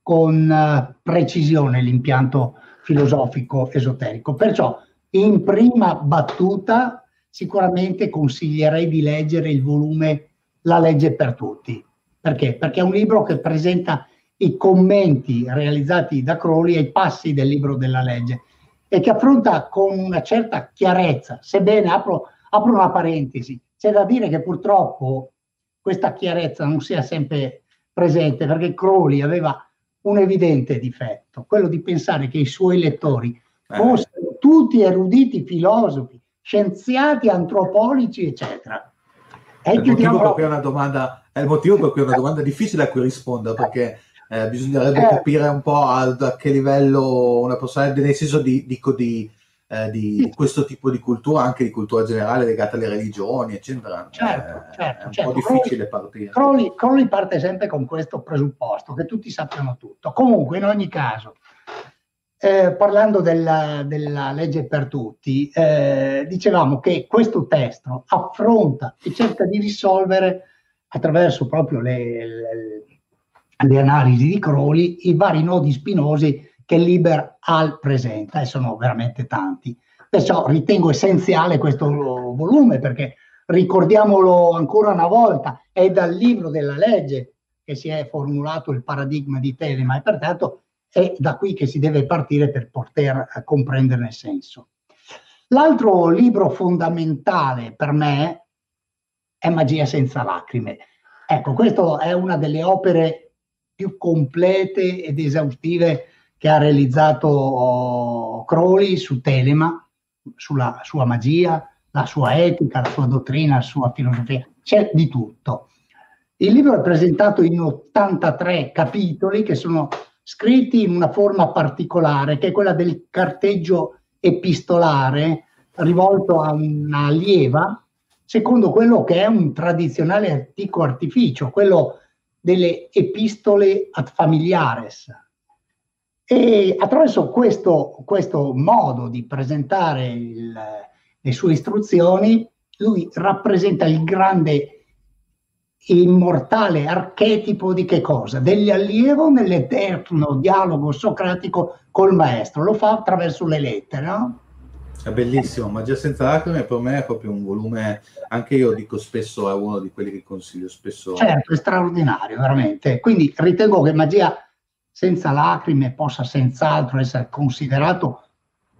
con uh, precisione l'impianto filosofico esoterico. Perciò, in prima battuta, sicuramente consiglierei di leggere il volume La legge per tutti. Perché? Perché è un libro che presenta i commenti realizzati da Crowley ai passi del libro della legge e che affronta con una certa chiarezza, sebbene apro, apro una parentesi, c'è da dire che purtroppo questa chiarezza non sia sempre presente perché Crowley aveva un evidente difetto, quello di pensare che i suoi lettori eh. fossero tutti eruditi filosofi scienziati, antropologi, eccetera. E è, il chiudiamo... è, una domanda, è il motivo per cui è una domanda difficile a cui rispondere, perché eh, bisognerebbe eh. capire un po' a, a, che livello una persona, nel senso di, dico di, eh, di questo tipo di cultura, anche di cultura generale legata alle religioni, eccetera. Certo, certo, è un certo. po' difficile partire. Crowley, Crowley parte sempre con questo presupposto, che tutti sappiano tutto. Comunque, in ogni caso, eh, parlando della, della, legge per tutti, eh, dicevamo che questo testo affronta e cerca di risolvere attraverso proprio le, le, le analisi di Crowley i vari nodi spinosi che Liber Al presenta e sono veramente tanti. Perciò ritengo essenziale questo volume perché ricordiamolo ancora una volta, è dal libro della legge che si è formulato il paradigma di Telema e pertanto è da qui che si deve partire per poter eh, comprenderne il senso. L'altro libro fondamentale per me è Magia senza lacrime. Ecco, questa è una delle opere più complete ed esaustive che ha realizzato oh, Crowley su Telema, sulla sua magia, la sua etica, la sua dottrina, la sua filosofia, c'è di tutto. Il libro è presentato in 83 capitoli che sono scritti in una forma particolare, che è quella del carteggio epistolare rivolto a una allieva, secondo quello che è un tradizionale antico artificio, quello delle epistole ad familiares. E attraverso questo, questo modo di presentare il, le sue istruzioni, lui rappresenta il grande immortale archetipo di che cosa? Dell'allievo nell'eterno dialogo socratico col maestro, lo fa attraverso le lettere, no? È bellissimo, Magia senza lacrime per me è proprio un volume, anche io dico spesso, è uno di quelli che consiglio spesso. Certo, è straordinario, veramente. Quindi ritengo che Magia senza lacrime possa senz'altro essere considerato,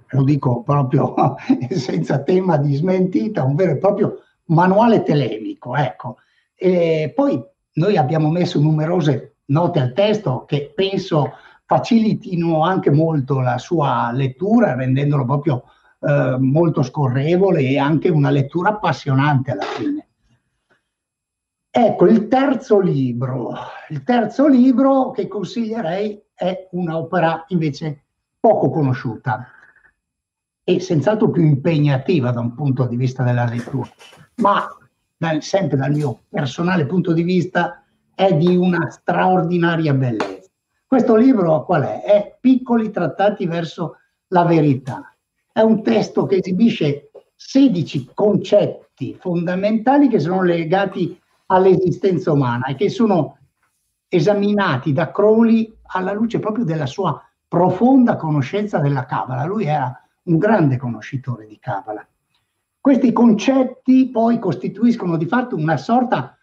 lo dico proprio senza tema di smentita, un vero e proprio manuale telemico, ecco. E poi noi abbiamo messo numerose note al testo che penso facilitino anche molto la sua lettura, rendendolo proprio eh, molto scorrevole e anche una lettura appassionante alla fine. Ecco, il terzo libro, il terzo libro che consiglierei è un'opera invece poco conosciuta e senz'altro più impegnativa da un punto di vista della lettura, ma dal, sempre dal mio personale punto di vista è di una straordinaria bellezza. Questo libro qual è? È Piccoli trattati verso la verità è un testo che esibisce 16 concetti fondamentali che sono legati all'esistenza umana e che sono esaminati da Crowley alla luce proprio della sua profonda conoscenza della Kabbalah. Lui era un grande conoscitore di Kabbalah. Questi concetti poi costituiscono di fatto una sorta,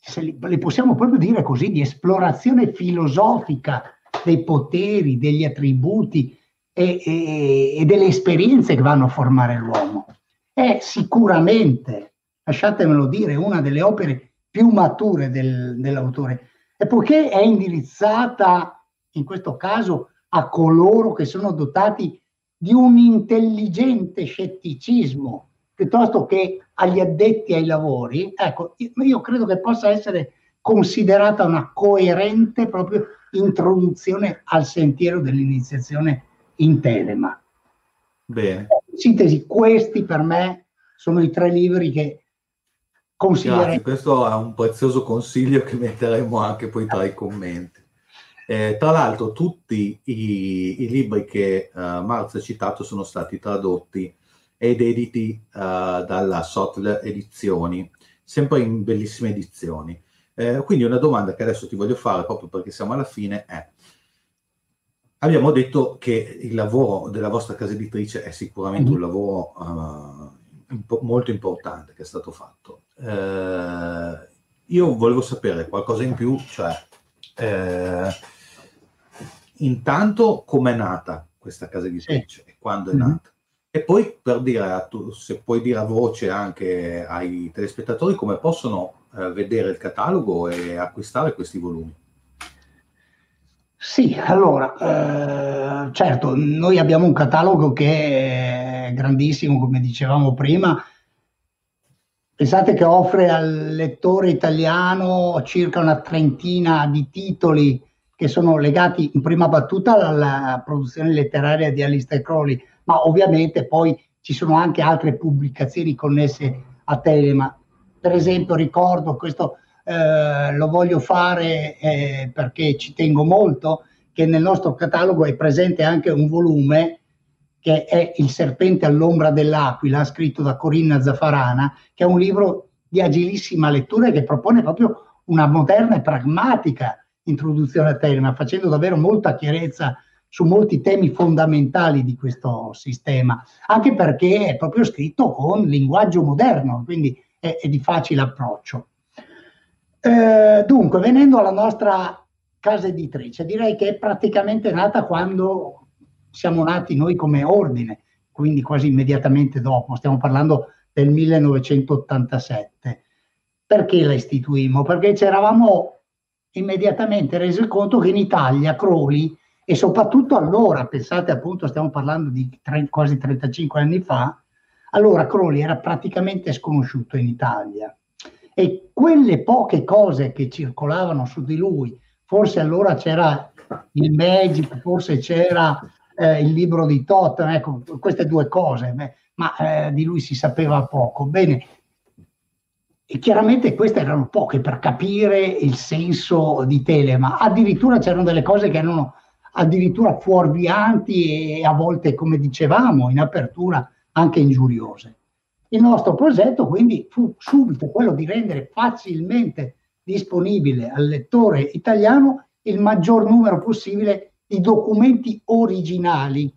se li, possiamo proprio dire così, di esplorazione filosofica dei poteri, degli attributi, e, e, e delle esperienze che vanno a formare l'uomo. È sicuramente, lasciatemelo dire, una delle opere più mature del, dell'autore, e poiché è indirizzata in questo caso a coloro che sono dotati di un intelligente scetticismo piuttosto che agli addetti ai lavori, ecco, io credo che possa essere considerata una coerente proprio introduzione al sentiero dell'iniziazione in Telema. Bene. In sintesi, questi per me sono i tre libri che consiglierei. Grazie, questo è un prezioso consiglio che metteremo anche poi tra i commenti. Eh, tra l'altro tutti i, i libri che uh, Marz ha citato sono stati tradotti ed editi uh, dalla Sotler Edizioni, sempre in bellissime edizioni. Eh, quindi una domanda che adesso ti voglio fare proprio perché siamo alla fine è Abbiamo detto che il lavoro della vostra casa editrice è sicuramente un mm-hmm. lavoro uh, impo- molto importante che è stato fatto. Uh, io volevo sapere qualcosa in più, cioè uh, intanto com'è nata questa casa editrice sì. e quando è mm-hmm. nata. E poi per dire, tu, se puoi dire a voce anche ai telespettatori come possono vedere il catalogo e acquistare questi volumi. Sì, allora, eh, certo, noi abbiamo un catalogo che è grandissimo, come dicevamo prima. Pensate che offre al lettore italiano circa una trentina di titoli che sono legati in prima battuta alla produzione letteraria di Alistair Crowley, ma ovviamente poi ci sono anche altre pubblicazioni connesse a Telema. Per esempio ricordo questo eh, lo voglio fare eh, perché ci tengo molto, che nel nostro catalogo è presente anche un volume che è Il serpente all'ombra dell'aquila, scritto da Corinna Zaffarana, che è un libro di agilissima lettura e che propone proprio una moderna e pragmatica introduzione a Telema, facendo davvero molta chiarezza su molti temi fondamentali di questo sistema, anche perché è proprio scritto con linguaggio moderno, quindi è, è di facile approccio. Eh, dunque, venendo alla nostra casa editrice, direi che è praticamente nata quando siamo nati noi come ordine, quindi quasi immediatamente dopo, stiamo parlando del 1987. Perché la istituimmo? Perché ci eravamo immediatamente resi conto che in Italia Crowley, e soprattutto allora, pensate appunto, stiamo parlando di tre, quasi 35 anni fa, allora Crowley era praticamente sconosciuto in Italia e quelle poche cose che circolavano su di lui, forse allora c'era il Magic, forse c'era eh, il libro di Totten, ecco, queste due cose, beh, ma eh, di lui si sapeva poco. Bene, e chiaramente queste erano poche per capire il senso di Telema, addirittura c'erano delle cose che erano addirittura fuorvianti e a volte, come dicevamo, in apertura anche ingiuriose. Il nostro progetto quindi fu subito quello di rendere facilmente disponibile al lettore italiano il maggior numero possibile di documenti originali,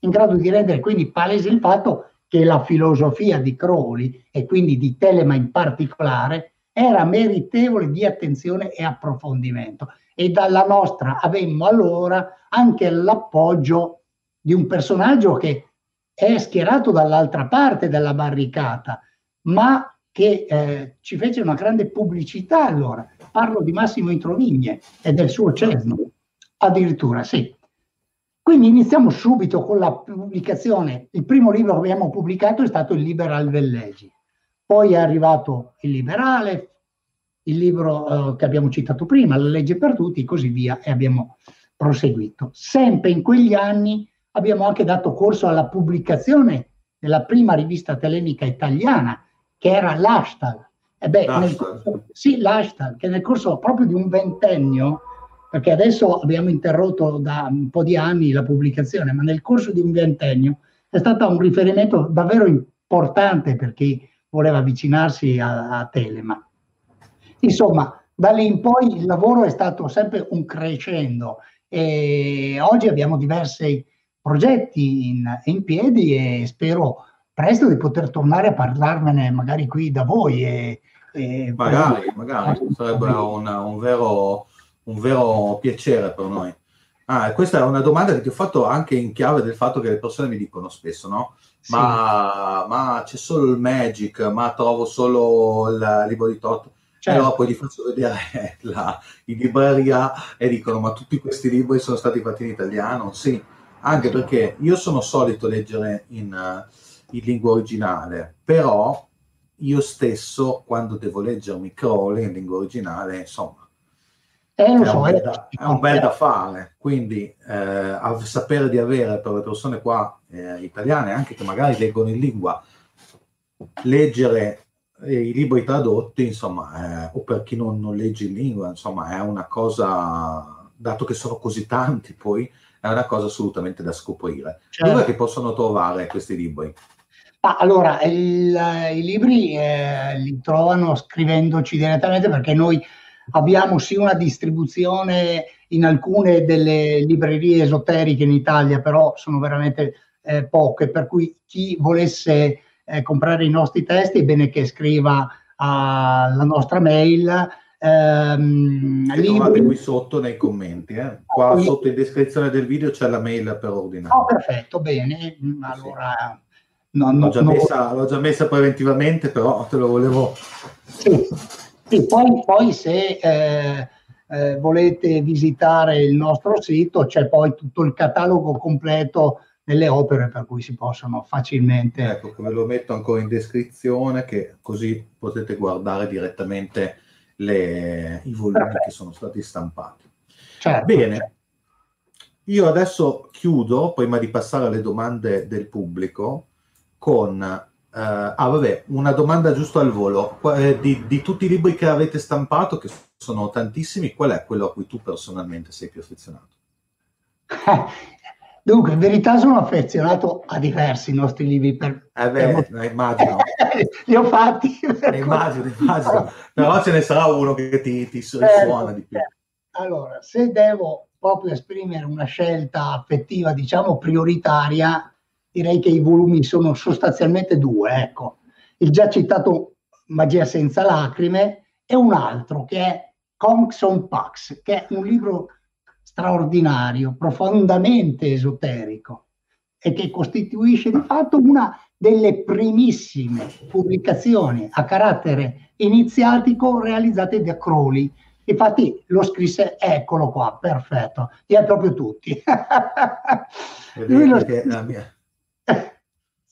in grado di rendere quindi palese il fatto che la filosofia di Crowley e quindi di Telema in particolare era meritevole di attenzione e approfondimento e dalla nostra avemmo allora anche l'appoggio di un personaggio che è schierato dall'altra parte della barricata, ma che eh, ci fece una grande pubblicità allora. Parlo di Massimo Introvigne e del suo Cesno, addirittura, sì. Quindi iniziamo subito con la pubblicazione. Il primo libro che abbiamo pubblicato è stato il Liberal Vellegi, poi è arrivato il Liberale, il libro eh, che abbiamo citato prima, La legge per tutti, così via, e abbiamo proseguito. Sempre in quegli anni abbiamo anche dato corso alla pubblicazione della prima rivista telemica italiana, che era l'Hashtag. E beh, nel corso, sì, l'Hashtag, che nel corso proprio di un ventennio, perché adesso abbiamo interrotto da un po' di anni la pubblicazione, ma nel corso di un ventennio è stato un riferimento davvero importante per chi voleva avvicinarsi a, a Telema. Insomma, da lì in poi il lavoro è stato sempre un crescendo e oggi abbiamo diversi progetti in, in piedi e spero presto di poter tornare a parlarmene magari qui da voi. E, e magari, magari, sarebbe un, un, vero, un vero piacere per noi. Ah, questa è una domanda che ti ho fatto anche in chiave del fatto che le persone mi dicono spesso, no? Ma, sì. ma c'è solo il Magic, ma trovo solo il libro di Toto. Certo. Allora poi gli faccio vedere la, in libreria e dicono ma tutti questi libri sono stati fatti in italiano? Sì, anche perché io sono solito leggere in, uh, in lingua originale, però io stesso quando devo leggermi Crowley in lingua originale, insomma, eh, è, so, un bel da, è un bel da fare, quindi eh, sapere di avere per le persone qua eh, italiane, anche che magari leggono in lingua, leggere i libri tradotti, insomma, eh, o per chi non, non, legge in lingua, insomma, è una cosa, dato che sono così tanti poi, è una cosa assolutamente da scoprire. Certo. Dove che possono trovare questi libri? Ah, allora, il, i libri eh, li trovano scrivendoci direttamente perché noi abbiamo sì una distribuzione in alcune delle librerie esoteriche in Italia, però sono veramente eh, poche, per cui chi volesse eh, comprare i nostri testi è bene che scriva alla nostra mail. Ehm, che trovate qui sotto nei commenti, eh? qua qui... sotto in descrizione del video c'è la mail per ordinare. Oh, perfetto, bene. Allora, sì. no, no, l'ho, già no, messa, l'ho, già messa, preventivamente, però te lo volevo. Sì, sì poi, poi, se eh, eh, volete visitare il nostro sito c'è poi tutto il catalogo completo delle opere per cui si possono facilmente... Ecco, ve lo metto ancora in descrizione che così potete guardare direttamente le, i volumi Perfetto. che sono stati stampati. Certo. Bene, io adesso chiudo, prima di passare alle domande del pubblico, con... Eh, ah, vabbè, una domanda giusto al volo. Eh, di, di tutti i libri che avete stampato, che sono tantissimi, qual è quello a cui tu personalmente sei più affezionato? Dunque, in verità sono affezionato a diversi nostri libri. Per, eh beh, per... immagino. Li ho fatti. immagino, immagino. Però ce ne sarà uno che ti, ti suona eh, di più. Allora, se devo proprio esprimere una scelta affettiva, diciamo prioritaria, direi che i volumi sono sostanzialmente due. Ecco, il già citato Magia senza lacrime e un altro che è Conxon Pax, che è un libro straordinario, profondamente esoterico e che costituisce di fatto una delle primissime pubblicazioni a carattere iniziatico realizzate da Crowley. Infatti lo scrisse, eccolo qua, perfetto, e è proprio tutti. lui lo scrisse, mia...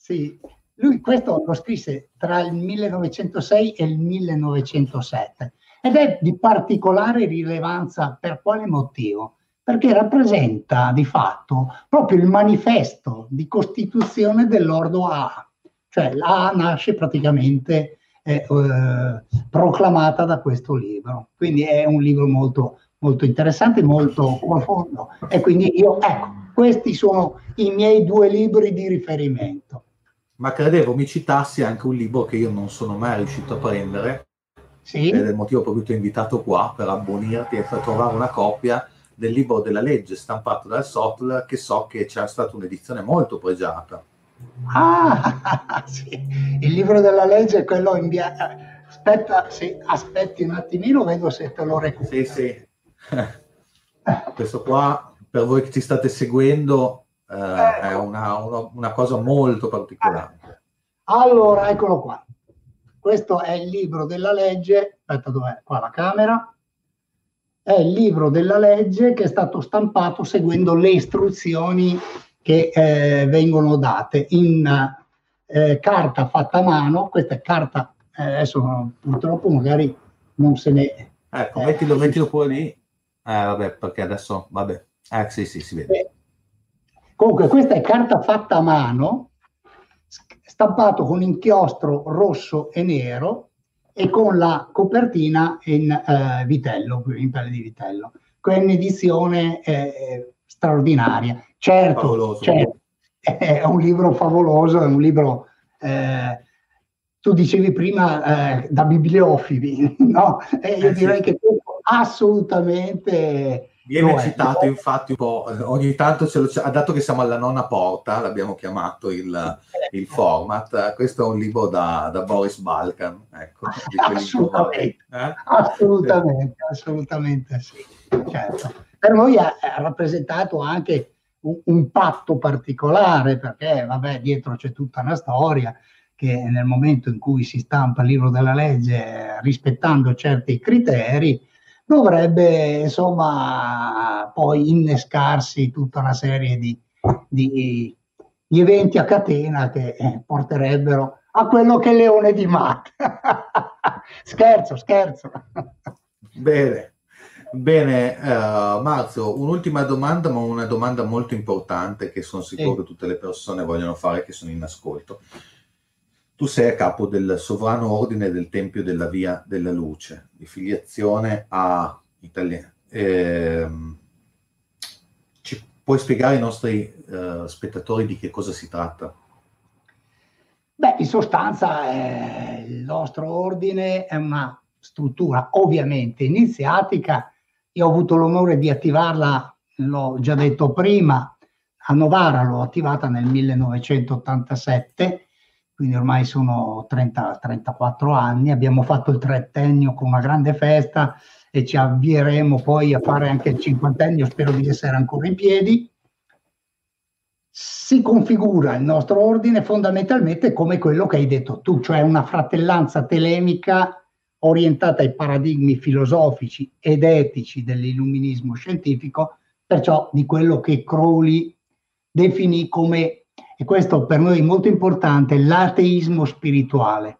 sì, lui questo lo scrisse tra il 1906 e il 1907 ed è di particolare rilevanza per quale motivo? perché rappresenta di fatto proprio il manifesto di costituzione dell'ordo A, cioè l'A nasce praticamente eh, eh, proclamata da questo libro, quindi è un libro molto, molto interessante, molto profondo e quindi io, ecco, questi sono i miei due libri di riferimento. Ma credevo mi citassi anche un libro che io non sono mai riuscito a prendere, sì. ed è il motivo per cui ti ho invitato qua, per abbonirti e per trovare una copia del libro della legge stampato dal Sotl, che so che c'è stata un'edizione molto pregiata. Ah, sì. il libro della legge è quello in via... Aspetta, sì, aspetti un attimino, vedo se te lo recupero. Sì, sì. Questo qua, per voi che ci state seguendo, eh, ecco. è una, una, una, cosa molto particolare. Allora, eccolo qua. Questo è il libro della legge. Aspetta, dov'è? Qua la camera. È il libro della legge che è stato stampato seguendo le istruzioni che eh, vengono date in eh, carta fatta a mano. Questa è carta, eh, adesso purtroppo magari non se ne... Ecco, mettilo, mettilo pure lì. Eh, vabbè, perché adesso, vabbè. Eh, sì, sì, si vede. Comunque, questa è carta fatta a mano, stampato con inchiostro rosso e nero e con la copertina in eh, vitello, in pelle di vitello. È un'edizione eh, straordinaria. Certo, certo, è un libro favoloso, è un libro... Eh, tu dicevi prima eh, da bibliofili, no? E io eh, direi sì. che assolutamente Viene citato infatti un po', ogni tanto ce lo, dato che siamo alla nonna porta, l'abbiamo chiamato il, il format, questo è un libro da, da Boris Balkan. Ecco, assolutamente, eh? assolutamente, assolutamente sì. Certo. Per noi ha, ha rappresentato anche un, un, patto particolare perché vabbè, dietro c'è tutta una storia che nel momento in cui si stampa il libro della legge rispettando certi criteri, dovrebbe insomma poi innescarsi tutta una serie di, di, di eventi a catena che eh, porterebbero a quello che è Leone di Matt. scherzo, scherzo. Bene, bene uh, Marzio, un'ultima domanda, ma una domanda molto importante che sono sicuro sì. che tutte le persone vogliono fare che sono in ascolto. Tu sei a capo del sovrano ordine del Tempio della Via della Luce, di filiazione a Italia. Eh, ci puoi spiegare ai nostri uh, spettatori di che cosa si tratta? Beh, in sostanza eh, il nostro ordine è una struttura ovviamente iniziatica. Io ho avuto l'onore di attivarla, l'ho già detto prima, a Novara l'ho attivata nel 1987 quindi ormai sono 30, 34 anni, abbiamo fatto il trettennio con una grande festa e ci avvieremo poi a fare anche il cinquantennio, spero di essere ancora in piedi. Si configura il nostro ordine fondamentalmente come quello che hai detto tu, cioè una fratellanza telemica orientata ai paradigmi filosofici ed etici dell'illuminismo scientifico, perciò di quello che Crowley definì come e questo per noi è molto importante, l'ateismo spirituale.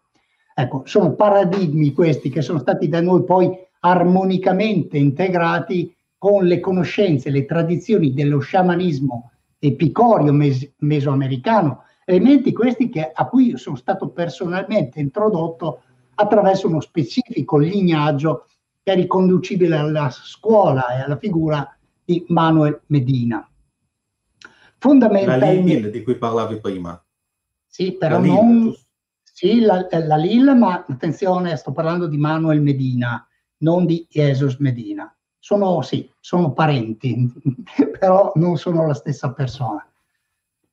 Ecco, sono paradigmi questi che sono stati da noi poi armonicamente integrati con le conoscenze, le tradizioni dello sciamanismo epicorio mes- mesoamericano, elementi questi che, a cui sono stato personalmente introdotto attraverso uno specifico lignaggio che è riconducibile alla scuola e alla figura di Manuel Medina fondamentalmente... La Lille di cui parlavi prima. Sì, però la non... Lille, sì, la, la Lille, ma attenzione, sto parlando di Manuel Medina, non di Jesus Medina. Sono, sì, sono parenti, però non sono la stessa persona.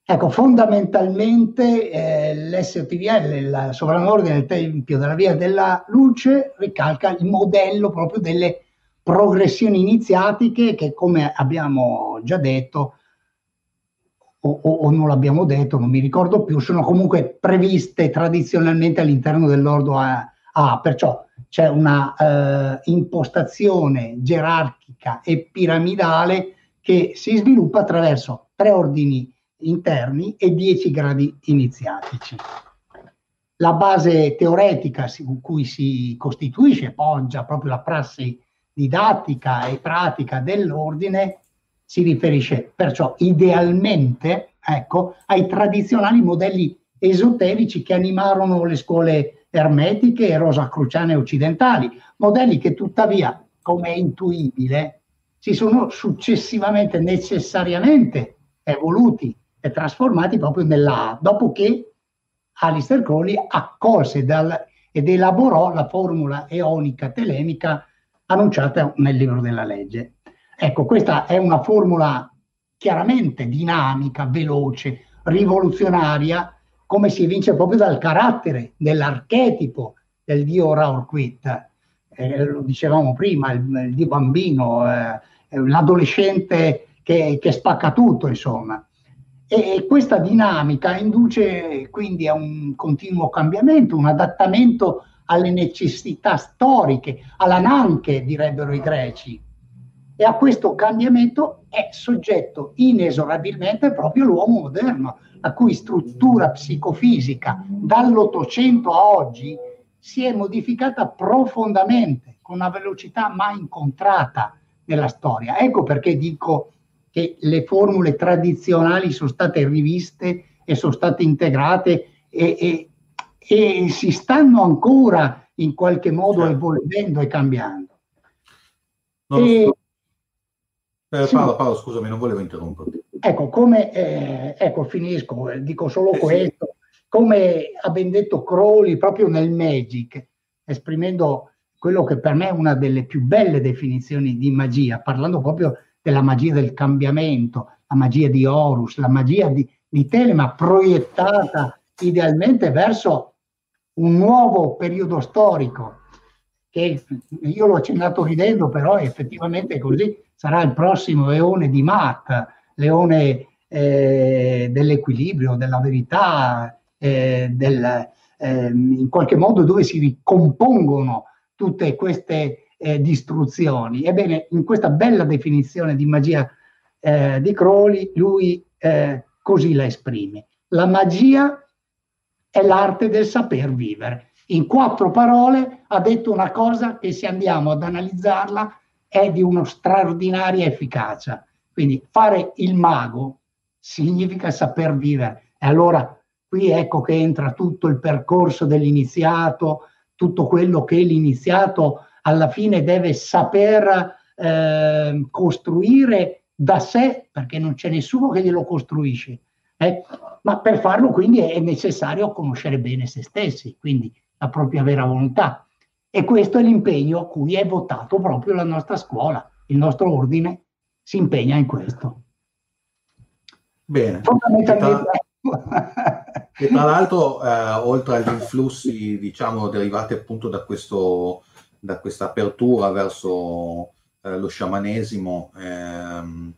Ecco, fondamentalmente eh, l'SOTVL, il sovranordine del Tempio della Via della Luce, ricalca il modello proprio delle progressioni iniziatiche che, come abbiamo già detto, o, o, o, non l'abbiamo detto, non mi ricordo più, sono comunque previste tradizionalmente all'interno dell'ordo A. A perciò c'è una eh, impostazione gerarchica e piramidale che si sviluppa attraverso tre ordini interni e dieci gradi iniziatici. La base teoretica su cui si costituisce, poggia proprio la prassi didattica e pratica dell'ordine si riferisce perciò idealmente ecco, ai tradizionali modelli esoterici che animarono le scuole ermetiche e rosacruciane occidentali, modelli che tuttavia, come è intuibile, si sono successivamente necessariamente evoluti e trasformati proprio nella dopo che Alistair Crowley accolse dal, ed elaborò la formula eonica telemica annunciata nel libro della legge. Ecco, questa è una formula chiaramente dinamica, veloce, rivoluzionaria, come si evince proprio dal carattere, dell'archetipo del dio Raurquit. Eh, lo dicevamo prima, il, il dio bambino, eh, l'adolescente che, che, spacca tutto, insomma. E, e questa dinamica induce quindi a un continuo cambiamento, un adattamento alle necessità storiche, alla nanche, direbbero i greci. E a questo cambiamento è soggetto inesorabilmente proprio l'uomo moderno, la cui struttura psicofisica dall'Ottocento a oggi si è modificata profondamente, con una velocità mai incontrata nella storia. Ecco perché dico che le formule tradizionali sono state riviste e sono state integrate e, e, e si stanno ancora in qualche modo certo. evolvendo e cambiando. Non e, eh. Paolo, Paolo, scusami, non volevo interromperti. Ecco, come, eh, ecco, finisco, eh, dico solo eh, questo, sì. come ha ben detto Crowley proprio nel Magic, esprimendo quello che per me è una delle più belle definizioni di magia, parlando proprio della magia del cambiamento, la magia di Horus, la magia di, di Telema proiettata idealmente verso un nuovo periodo storico, che io l'ho accennato ridendo, però effettivamente così, sarà il prossimo leone di Matt, leone eh, dell'equilibrio, della verità, eh, del, eh, in qualche modo dove si ricompongono tutte queste eh, distruzioni. Ebbene, in questa bella definizione di magia eh, di Crowley, lui eh, così la esprime. La magia è l'arte del saper vivere. In quattro parole ha detto una cosa che se andiamo ad analizzarla è di una straordinaria efficacia. Quindi fare il mago significa saper vivere. E allora qui ecco che entra tutto il percorso dell'iniziato, tutto quello che l'iniziato alla fine deve saper eh, costruire da sé, perché non c'è nessuno che glielo costruisce. Eh? Ma per farlo quindi è necessario conoscere bene se stessi, quindi la propria vera volontà. E questo è l'impegno a cui è votato proprio la nostra scuola, il nostro ordine si impegna in questo. Bene. Fondamentalmente... E tra l'altro, eh, oltre agli influssi, diciamo, derivati appunto da, questo, da questa apertura verso eh, lo sciamanesimo, ehm,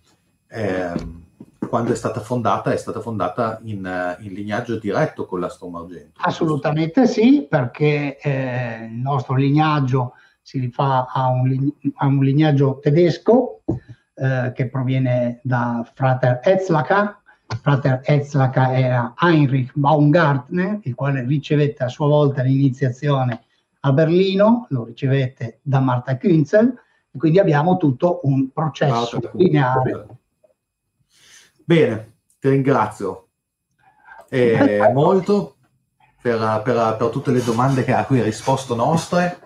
ehm, quando è stata fondata, è stata fondata in, in lignaggio diretto con l'Astro Argento. Assolutamente sì, perché eh, il nostro lignaggio si rifà a un, a un lignaggio tedesco eh, che proviene da Frater Etzlacher. Frater Etzlacher era Heinrich Baumgartner, il quale ricevette a sua volta l'iniziazione a Berlino, lo ricevette da Marta Künzel, e quindi abbiamo tutto un processo lineare Bene, ti ringrazio eh, molto per, per, per, tutte le domande che, a cui hai risposto nostre.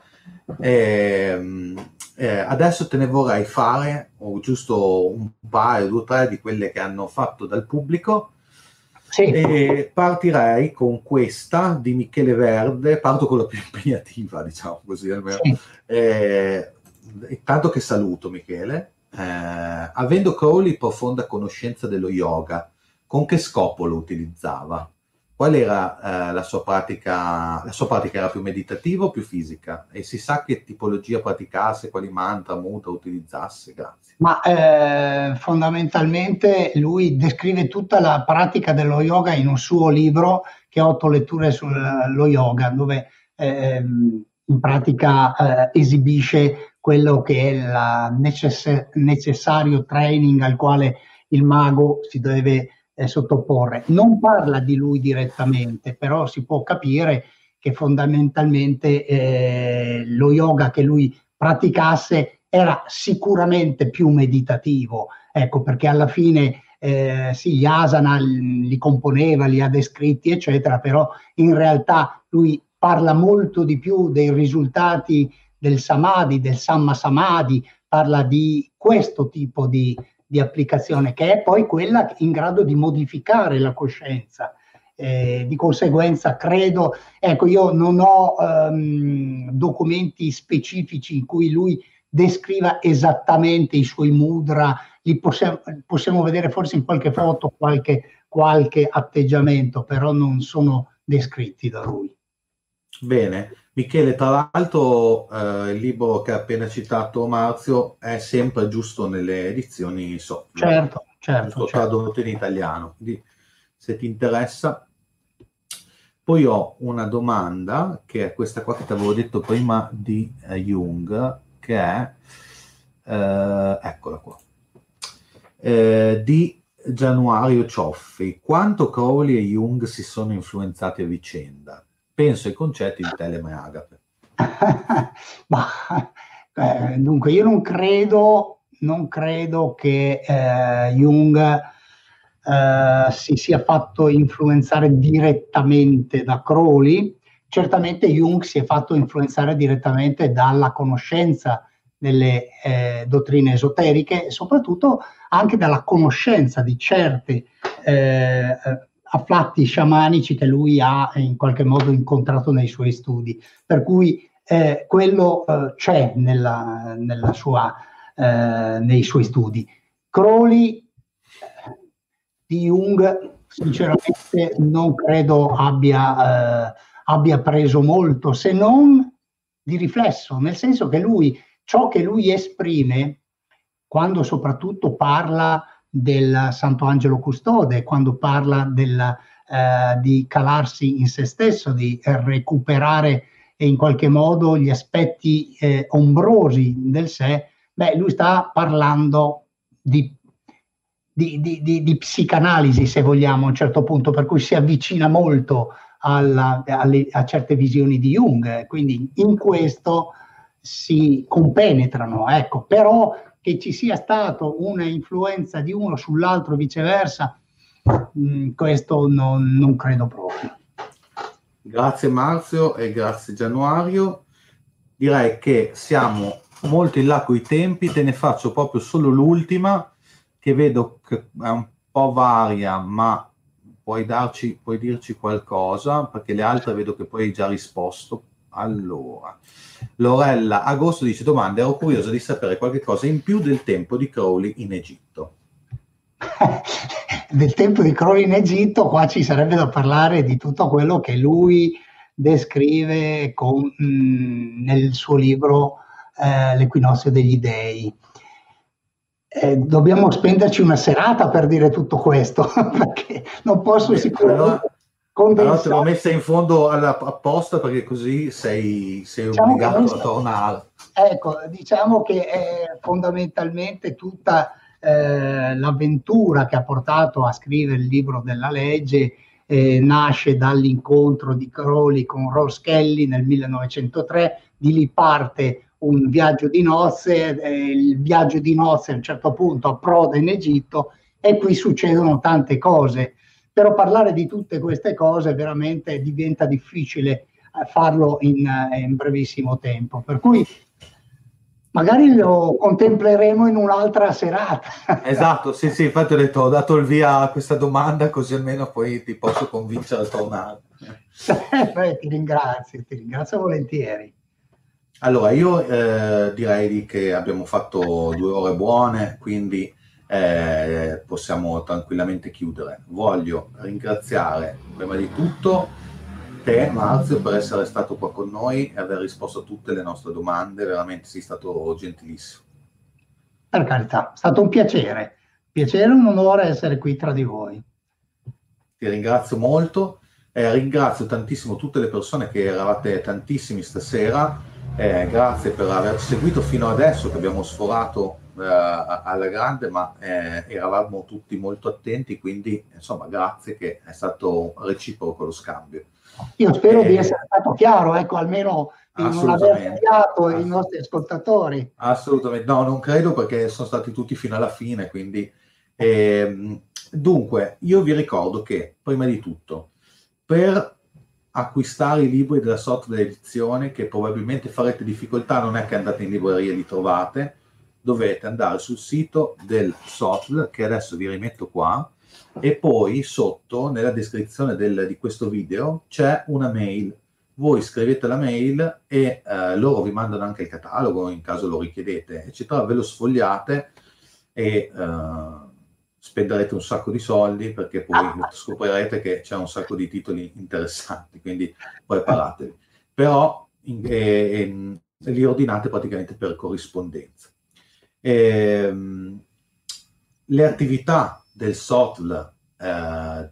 Eh, eh, adesso te ne vorrei fare o giusto un paio, due o tre di quelle che hanno fatto dal pubblico. Sì. E partirei con questa di Michele Verde, parto con la più impegnativa, diciamo così almeno. Sì. Eh, tanto che saluto Michele eh, avendo Crowley profonda conoscenza dello yoga, con che scopo lo utilizzava? Qual era eh, la sua pratica? La sua pratica era più meditativa o più fisica? E si sa che tipologia praticasse, quali mantra, muta utilizzasse? Grazie. Ma eh, fondamentalmente lui descrive tutta la pratica dello yoga in un suo libro che ha otto letture sullo yoga, dove eh, in pratica eh, esibisce quello che è il necess- necessario training al quale il mago si deve eh, sottoporre. Non parla di lui direttamente, però si può capire che fondamentalmente eh, lo yoga che lui praticasse era sicuramente più meditativo, ecco perché alla fine eh, sì, gli asana li componeva, li ha descritti, eccetera, però in realtà lui parla molto di più dei risultati del samadhi, del samma samadhi, parla di questo tipo di, di applicazione che è poi quella in grado di modificare la coscienza eh, di conseguenza credo, ecco io non ho ehm, documenti specifici in cui lui descriva esattamente i suoi mudra, li possiamo, possiamo vedere forse in qualche foto qualche, qualche atteggiamento, però non sono descritti da lui. Bene, Michele, tra l'altro eh, il libro che ha appena citato Marzio è sempre giusto nelle edizioni software. Certo, certo. certo. tradotto in italiano. Quindi se ti interessa. Poi ho una domanda, che è questa qua che ti avevo detto prima di eh, Jung, che è, eh, eccola qua, eh, di Januario Cioffi. Quanto Crowley e Jung si sono influenzati a vicenda? Penso ai concetti di Telema e Agape. Ma, eh, dunque, io non credo, non credo che eh, Jung eh, si sia fatto influenzare direttamente da Crowley, certamente Jung si è fatto influenzare direttamente dalla conoscenza delle eh, dottrine esoteriche e soprattutto anche dalla conoscenza di certi eh, afflatti sciamanici che lui ha in qualche modo incontrato nei suoi studi. Per cui eh, quello eh, c'è nella, nella sua, eh, nei suoi studi. Crowley di Jung sinceramente non credo abbia eh, abbia preso molto, se non di riflesso, nel senso che lui, ciò che lui esprime, quando soprattutto parla del Santo Angelo Custode, quando parla del, eh, di calarsi in se stesso, di recuperare in qualche modo gli aspetti eh, ombrosi del sé, beh, lui sta parlando di, di, di, di, psicanalisi, se vogliamo, a un certo punto, per cui si avvicina molto alla, alle, a certe visioni di Jung, quindi in questo si compenetrano, ecco, però che ci sia stata una influenza di uno sull'altro viceversa, mm, questo non, non credo proprio. Grazie Marzio e grazie Januario. Direi che siamo molto in là con i tempi, te ne faccio proprio solo l'ultima, che vedo che è un po' varia, ma puoi, darci, puoi dirci qualcosa? Perché le altre vedo che poi hai già risposto. Allora, Lorella Agosto dice domanda, ero curiosa di sapere qualche cosa in più del tempo di Crowley in Egitto. del tempo di Crowley in Egitto, qua ci sarebbe da parlare di tutto quello che lui descrive con, mh, mm, nel suo libro eh, L'equinozio degli dei eh, dobbiamo spenderci una serata per dire tutto questo, perché non posso Beh, sicuramente allora, condensare. Allora te l'ho messa in fondo alla, apposta perché così sei, sei diciamo obbligato a tornare. Ecco, diciamo che è fondamentalmente tutta eh, l'avventura che ha portato a scrivere il libro della legge eh, nasce dall'incontro di Crowley con Ross Kelly nel 1903, di lì parte un viaggio di nozze, eh, il viaggio di nozze a un certo punto approda in Egitto e qui succedono tante cose. Però parlare di tutte queste cose veramente diventa difficile eh, farlo in, eh, in brevissimo tempo. Per cui magari lo contempleremo in un'altra serata. Esatto, sì, sì, infatti ho detto, ho dato il via a questa domanda così almeno poi ti posso convincere a tornare. Eh, ti ringrazio, ti ringrazio volentieri. Allora, io eh, direi che abbiamo fatto due ore buone, quindi eh, possiamo tranquillamente chiudere. Voglio ringraziare prima di tutto te, Marzio, per essere stato qua con noi e aver risposto a tutte le nostre domande. Veramente sei stato gentilissimo. Per carità, è stato un piacere. Piacere e un onore essere qui tra di voi. Ti ringrazio molto. Eh, ringrazio tantissimo tutte le persone che eravate tantissimi stasera eh, grazie per averci seguito fino adesso che abbiamo sforato alla grande, ma eh, eravamo tutti molto attenti, quindi insomma grazie che è stato reciproco lo scambio. Io spero di eh, essere stato chiaro, ecco, almeno di non aver tagliato i nostri ascoltatori. Assolutamente, no, non credo perché sono stati tutti fino alla fine, quindi ehm, dunque io vi ricordo che prima di tutto per acquistare i libri della software edizione che probabilmente farete difficoltà, non è che andate in libreria e li trovate, dovete andare sul sito del software che adesso vi rimetto qua e poi sotto nella descrizione del, di questo video c'è una mail. Voi scrivete la mail e eh, loro vi mandano anche il catalogo in caso lo richiedete, eccetera. Ve lo sfogliate e eh, spenderete un sacco di soldi perché poi scoprirete che c'è un sacco di titoli interessanti, quindi preparatevi. Però in, eh, eh, li ordinate praticamente per corrispondenza. Ehm, le attività del SOTL, eh,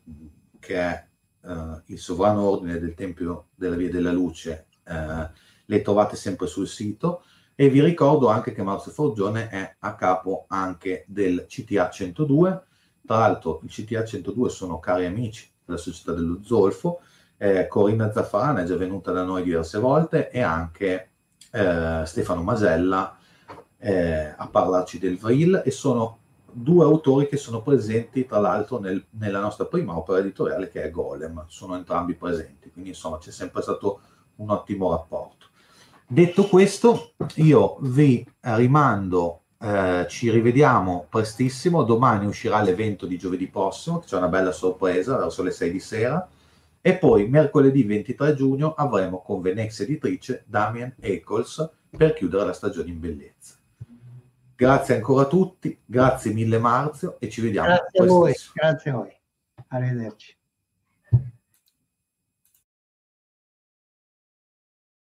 che è eh, il sovrano ordine del Tempio della Via della Luce, eh, le trovate sempre sul sito e vi ricordo anche che Maurizio Forgione è a capo anche del CTA 102. Tra l'altro il CTA 102 sono cari amici della società dello Zolfo. Eh, Corinna Zaffarana è già venuta da noi diverse volte e anche eh, Stefano Masella eh, a parlarci del Vril e sono due autori che sono presenti tra l'altro nel, nella nostra prima opera editoriale che è Golem, sono entrambi presenti, quindi insomma c'è sempre stato un ottimo rapporto. Detto questo, io vi rimando, eh, ci rivediamo prestissimo, domani uscirà l'evento di giovedì prossimo, c'è una bella sorpresa verso le 6 di sera, e poi mercoledì 23 giugno avremo con Venezia Editrice Damien Eccles per chiudere la stagione in bellezza. Grazie ancora a tutti, grazie mille Marzio e ci vediamo. Grazie a voi, grazie a voi. Arrivederci.